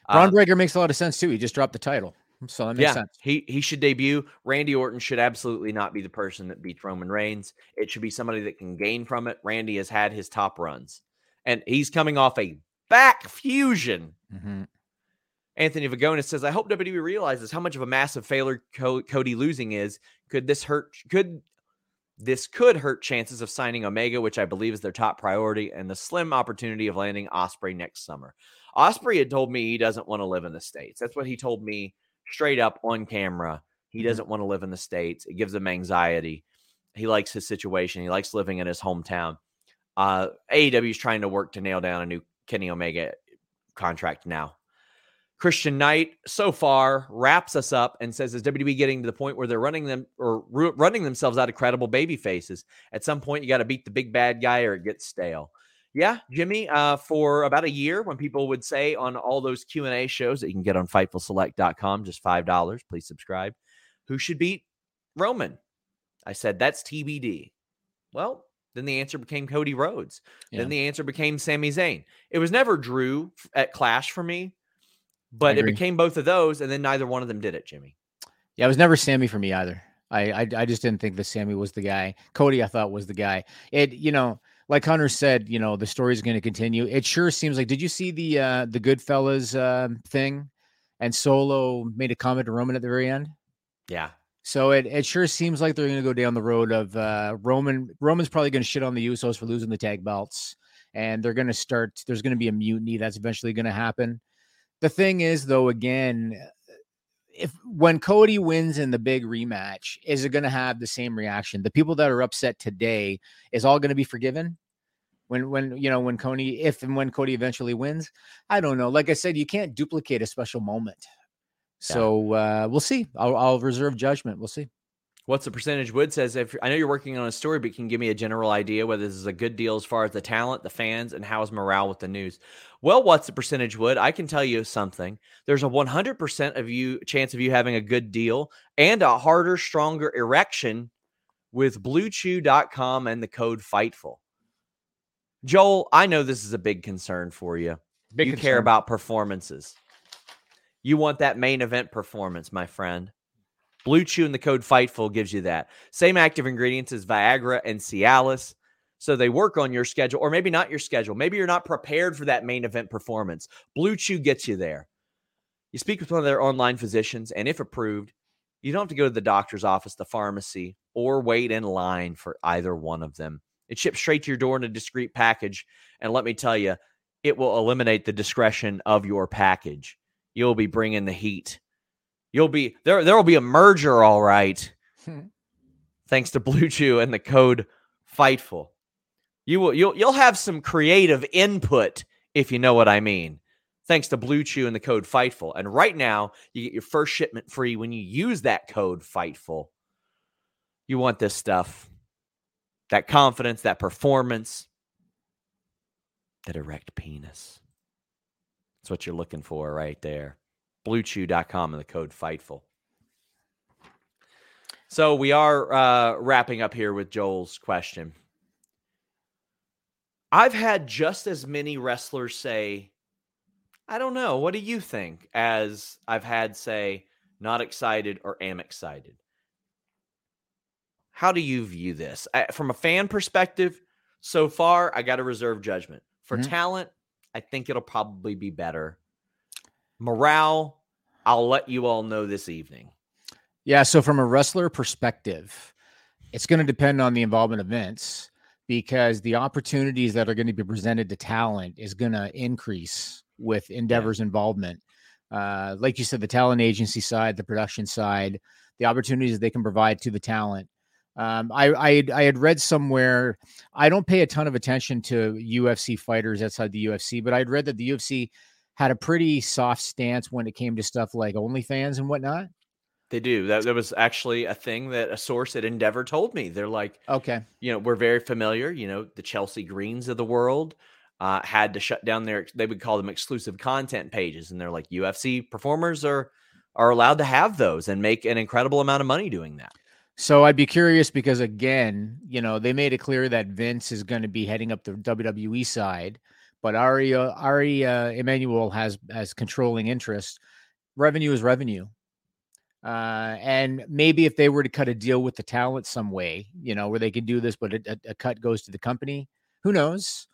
Bron uh, Breakker makes a lot of sense too. He just dropped the title. So that makes yeah, sense. He he should debut. Randy Orton should absolutely not be the person that beats Roman Reigns. It should be somebody that can gain from it. Randy has had his top runs and he's coming off a back fusion. Mm-hmm. Anthony Vagonis says, "I hope WWE realizes how much of a massive failure Cody losing is. Could this hurt? Could this could hurt chances of signing Omega, which I believe is their top priority, and the slim opportunity of landing Ospreay next summer. Ospreay had told me he doesn't want to live in the states. That's what he told me straight up on camera. He mm-hmm. doesn't want to live in the states. It gives him anxiety. He likes his situation. He likes living in his hometown. Uh, AEW is trying to work to nail down a new Kenny Omega contract now. Christian Knight so far wraps us up and says, "Is WWE getting to the point where they're running them or running themselves out of credible baby faces? At some point, you got to beat the big bad guy or it gets stale." Yeah, Jimmy. Uh, for about a year, when people would say on all those Q and A shows that you can get on FightfulSelect.com, just five dollars. Please subscribe. Who should beat Roman? I said that's TBD. Well, then the answer became Cody Rhodes. Yeah. Then the answer became Sami Zayn. It was never Drew at Clash for me, but it became both of those, and then neither one of them did it, Jimmy. Yeah, it was never Sami for me either. I, I, I just didn't think that Sami was the guy. Cody, I thought was the guy. It you know, like Hunter said, you know, the story is going to continue. It sure seems like. Did you see the uh the Goodfellas uh, thing? And Solo made a comment to Roman at the very end. Yeah, so it, it sure seems like they're going to go down the road of uh, Roman. Roman's probably going to shit on the Usos for losing the tag belts, and they're going to start. There's going to be a mutiny that's eventually going to happen. The thing is, though, again, if when Cody wins in the big rematch, is it going to have the same reaction? The people that are upset today is all going to be forgiven when when you know when Cody if and when Cody eventually wins. I don't know. Like I said, you can't duplicate a special moment. So uh, we'll see. I'll, I'll reserve judgment. We'll see. What's the percentage? Wood says, if I know you're working on a story, but can give me a general idea whether this is a good deal as far as the talent, the fans, and how's morale with the news. Well, what's the percentage? Wood, I can tell you something. There's a 100% of you chance of you having a good deal and a harder, stronger erection with BlueChew.com and the code Fightful. Joel, I know this is a big concern for you. Big you concern. care about performances. You want that main event performance, my friend. Blue Chew and the code FIGHTFUL gives you that. Same active ingredients as Viagra and Cialis. So they work on your schedule, or maybe not your schedule. Maybe you're not prepared for that main event performance. Blue Chew gets you there. You speak with one of their online physicians, and if approved, you don't have to go to the doctor's office, the pharmacy, or wait in line for either one of them. It ships straight to your door in a discreet package. And let me tell you, it will eliminate the discretion of your package. You'll be bringing the heat. You'll be there. There will be a merger, all right. Hmm. thanks to Blue Chew and the code Fightful. You will you'll you'll have some creative input if you know what I mean. Thanks to Blue Chew and the code Fightful. And right now, you get your first shipment free when you use that code Fightful. You want this stuff. That confidence, that performance, that erect penis. That's what you're looking for right there. BlueChew.com and the code Fightful. So we are uh, wrapping up here with Joel's question. I've had just as many wrestlers say, I don't know, what do you think? As I've had say, not excited or am excited. How do you view this? I, from a fan perspective, so far, I got to reserve judgment. For mm-hmm. talent, I think it'll probably be better. Morale, I'll let you all know this evening. Yeah. So, from a wrestler perspective, it's going to depend on the involvement of Vince because the opportunities that are going to be presented to talent is going to increase with Endeavor's yeah. involvement. Uh, like you said, the talent agency side, the production side, the opportunities they can provide to the talent. Um, I, I I had read somewhere. I don't pay a ton of attention to UFC fighters outside the UFC, but I'd read that the UFC had a pretty soft stance when it came to stuff like OnlyFans and whatnot. They do. That, that was actually a thing that a source at Endeavor told me. They're like, okay, you know, we're very familiar. You know, the Chelsea Greens of the world uh, had to shut down their. They would call them exclusive content pages, and they're like UFC performers are are allowed to have those and make an incredible amount of money doing that. So I'd be curious because again, you know, they made it clear that Vince is going to be heading up the WWE side, but Ari uh, Ari uh, Emanuel has controlling interest. Revenue is revenue. Uh, and maybe if they were to cut a deal with the talent some way, you know, where they could do this, but a, a cut goes to the company, who knows?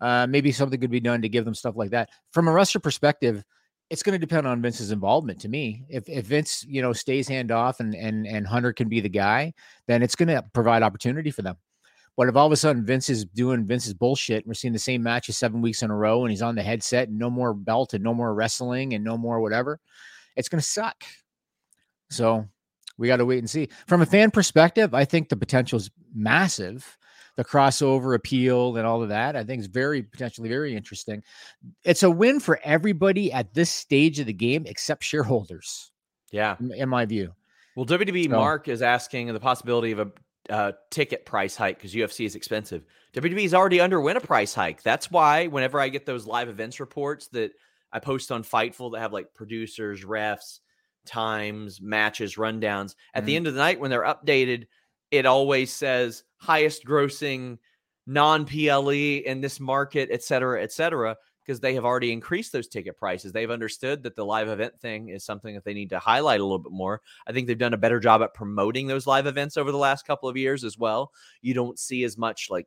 Uh, maybe something could be done to give them stuff like that. From a wrestler perspective, it's going to depend on Vince's involvement to me. If if Vince, you know, stays hand off and and and Hunter can be the guy, then it's going to provide opportunity for them. But if all of a sudden Vince is doing Vince's bullshit, and we're seeing the same matches seven weeks in a row, and he's on the headset, and no more belt, and no more wrestling, and no more whatever, it's going to suck. So we got to wait and see. From a fan perspective, I think the potential is massive the crossover appeal and all of that. I think is very potentially very interesting. It's a win for everybody at this stage of the game except shareholders. Yeah, in, in my view. Well, WWE so, Mark is asking the possibility of a uh, ticket price hike because UFC is expensive. WWE's already underwent a price hike. That's why whenever I get those live events reports that I post on Fightful that have like producers, refs, times, matches, rundowns, at mm-hmm. the end of the night when they're updated, it always says highest grossing non PLE in this market, et cetera, et cetera, because they have already increased those ticket prices. They've understood that the live event thing is something that they need to highlight a little bit more. I think they've done a better job at promoting those live events over the last couple of years as well. You don't see as much like,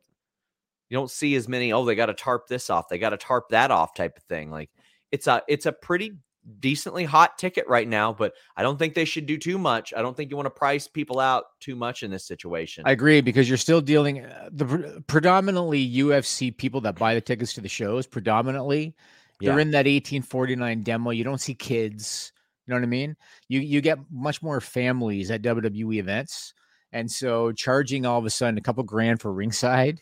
you don't see as many, oh, they got to tarp this off, they got to tarp that off type of thing. Like, it's a it's a pretty decently hot ticket right now, but I don't think they should do too much. I don't think you want to price people out too much in this situation. I agree because you're still dealing uh, the predominantly UFC people that buy the tickets to the shows. Predominantly, yeah. they're in that 1849 demo. You don't see kids. You know what I mean? You you get much more families at WWE events, and so charging all of a sudden a couple grand for ringside,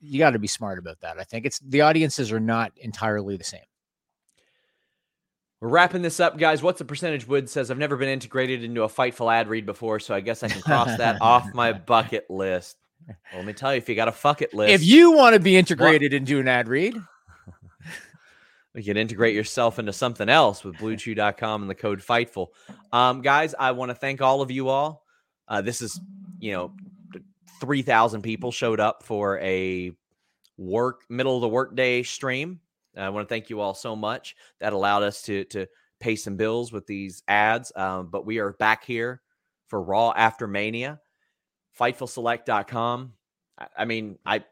you got to be smart about that. I think it's the audiences are not entirely the same. We're wrapping this up, guys. What's the percentage? Wood says I've never been integrated into a Fightful ad read before, so I guess I can cross that off my bucket list. Well, let me tell you, if you got a fuck it list, if you want to be integrated what? into an ad read, you can integrate yourself into something else with BlueChew.com and the code Fightful. Um, guys, I want to thank all of you all. Uh, this is, you know, three thousand people showed up for a work middle of the workday stream. I want to thank you all so much. That allowed us to to pay some bills with these ads. Um, but we are back here for Raw After Mania. FightfulSelect.com. I, I mean, I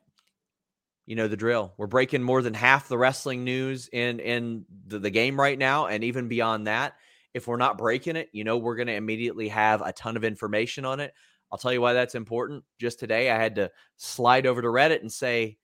you know the drill. We're breaking more than half the wrestling news in in the, the game right now, and even beyond that. If we're not breaking it, you know we're going to immediately have a ton of information on it. I'll tell you why that's important. Just today, I had to slide over to Reddit and say,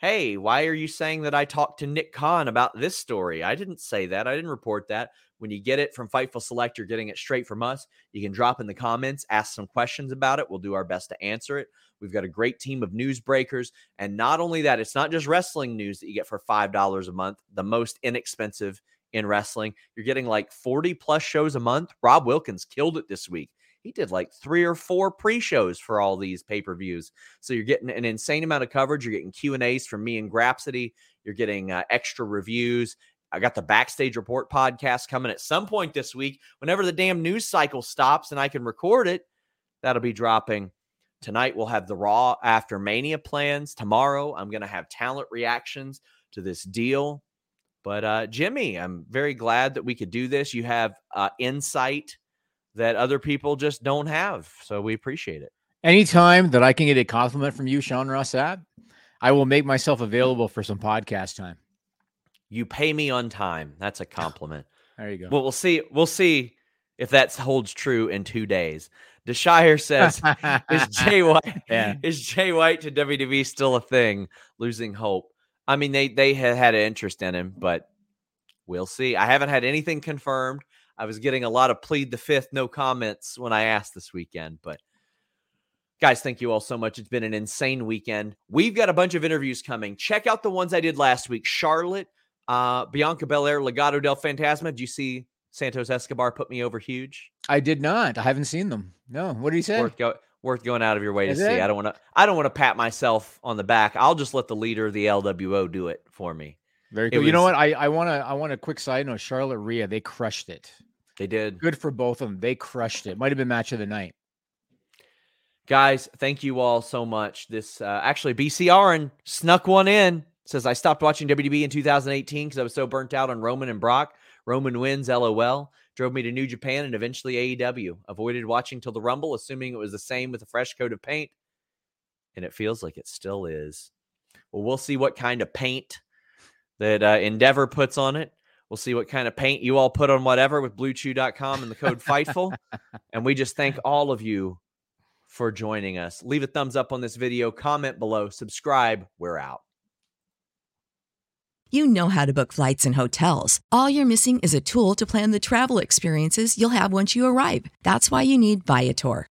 "Hey, why are you saying that I talked to Nick Khan about this story? I didn't say that. I didn't report that." When you get it from Fightful Select, you're getting it straight from us. You can drop in the comments, ask some questions about it. We'll do our best to answer it. We've got a great team of news breakers. And not only that, it's not just wrestling news that you get for $5 a month, the most inexpensive in wrestling. You're getting like 40 plus shows a month. Rob Wilkins killed it this week. He did like three or four pre-shows for all these pay-per-views. So you're getting an insane amount of coverage. You're getting Q&As from me and Grapsody. You're getting uh, extra reviews. I got the Backstage Report podcast coming at some point this week. Whenever the damn news cycle stops and I can record it, that'll be dropping Tonight, we'll have the Raw after Mania plans. Tomorrow, I'm going to have talent reactions to this deal. But uh, Jimmy, I'm very glad that we could do this. You have uh, insight that other people just don't have. So we appreciate it. Anytime that I can get a compliment from you, Sean Ross Sapp, I will make myself available for some podcast time. You pay me on time. That's a compliment. there you go. Well, we'll see. We'll see if that holds true in two days. Deshire says, "Is Jay White yeah. is Jay White to WWE still a thing? Losing hope. I mean, they they had had an interest in him, but we'll see. I haven't had anything confirmed. I was getting a lot of plead the fifth, no comments when I asked this weekend, but." Guys, thank you all so much. It's been an insane weekend. We've got a bunch of interviews coming. Check out the ones I did last week. Charlotte, uh, Bianca Belair, Legado del Fantasma. Do you see Santos Escobar put me over huge? I did not. I haven't seen them. No. What did he say? Worth, go, worth going out of your way Is to it? see. I don't want to. I don't want to pat myself on the back. I'll just let the leader of the LWO do it for me. Very cool. Was, you know what? I I want to. I want a quick side note. Charlotte Rhea, they crushed it. They did. Good for both of them. They crushed it. Might have been match of the night. Guys, thank you all so much. This uh, actually BCR snuck one in. Says I stopped watching WDB in 2018 because I was so burnt out on Roman and Brock. Roman wins, lol. Drove me to New Japan and eventually AEW. Avoided watching till the Rumble, assuming it was the same with a fresh coat of paint. And it feels like it still is. Well, we'll see what kind of paint that uh, Endeavor puts on it. We'll see what kind of paint you all put on whatever with bluechew.com and the code FIGHTFUL. and we just thank all of you for joining us. Leave a thumbs up on this video, comment below, subscribe. We're out. You know how to book flights and hotels. All you're missing is a tool to plan the travel experiences you'll have once you arrive. That's why you need Viator.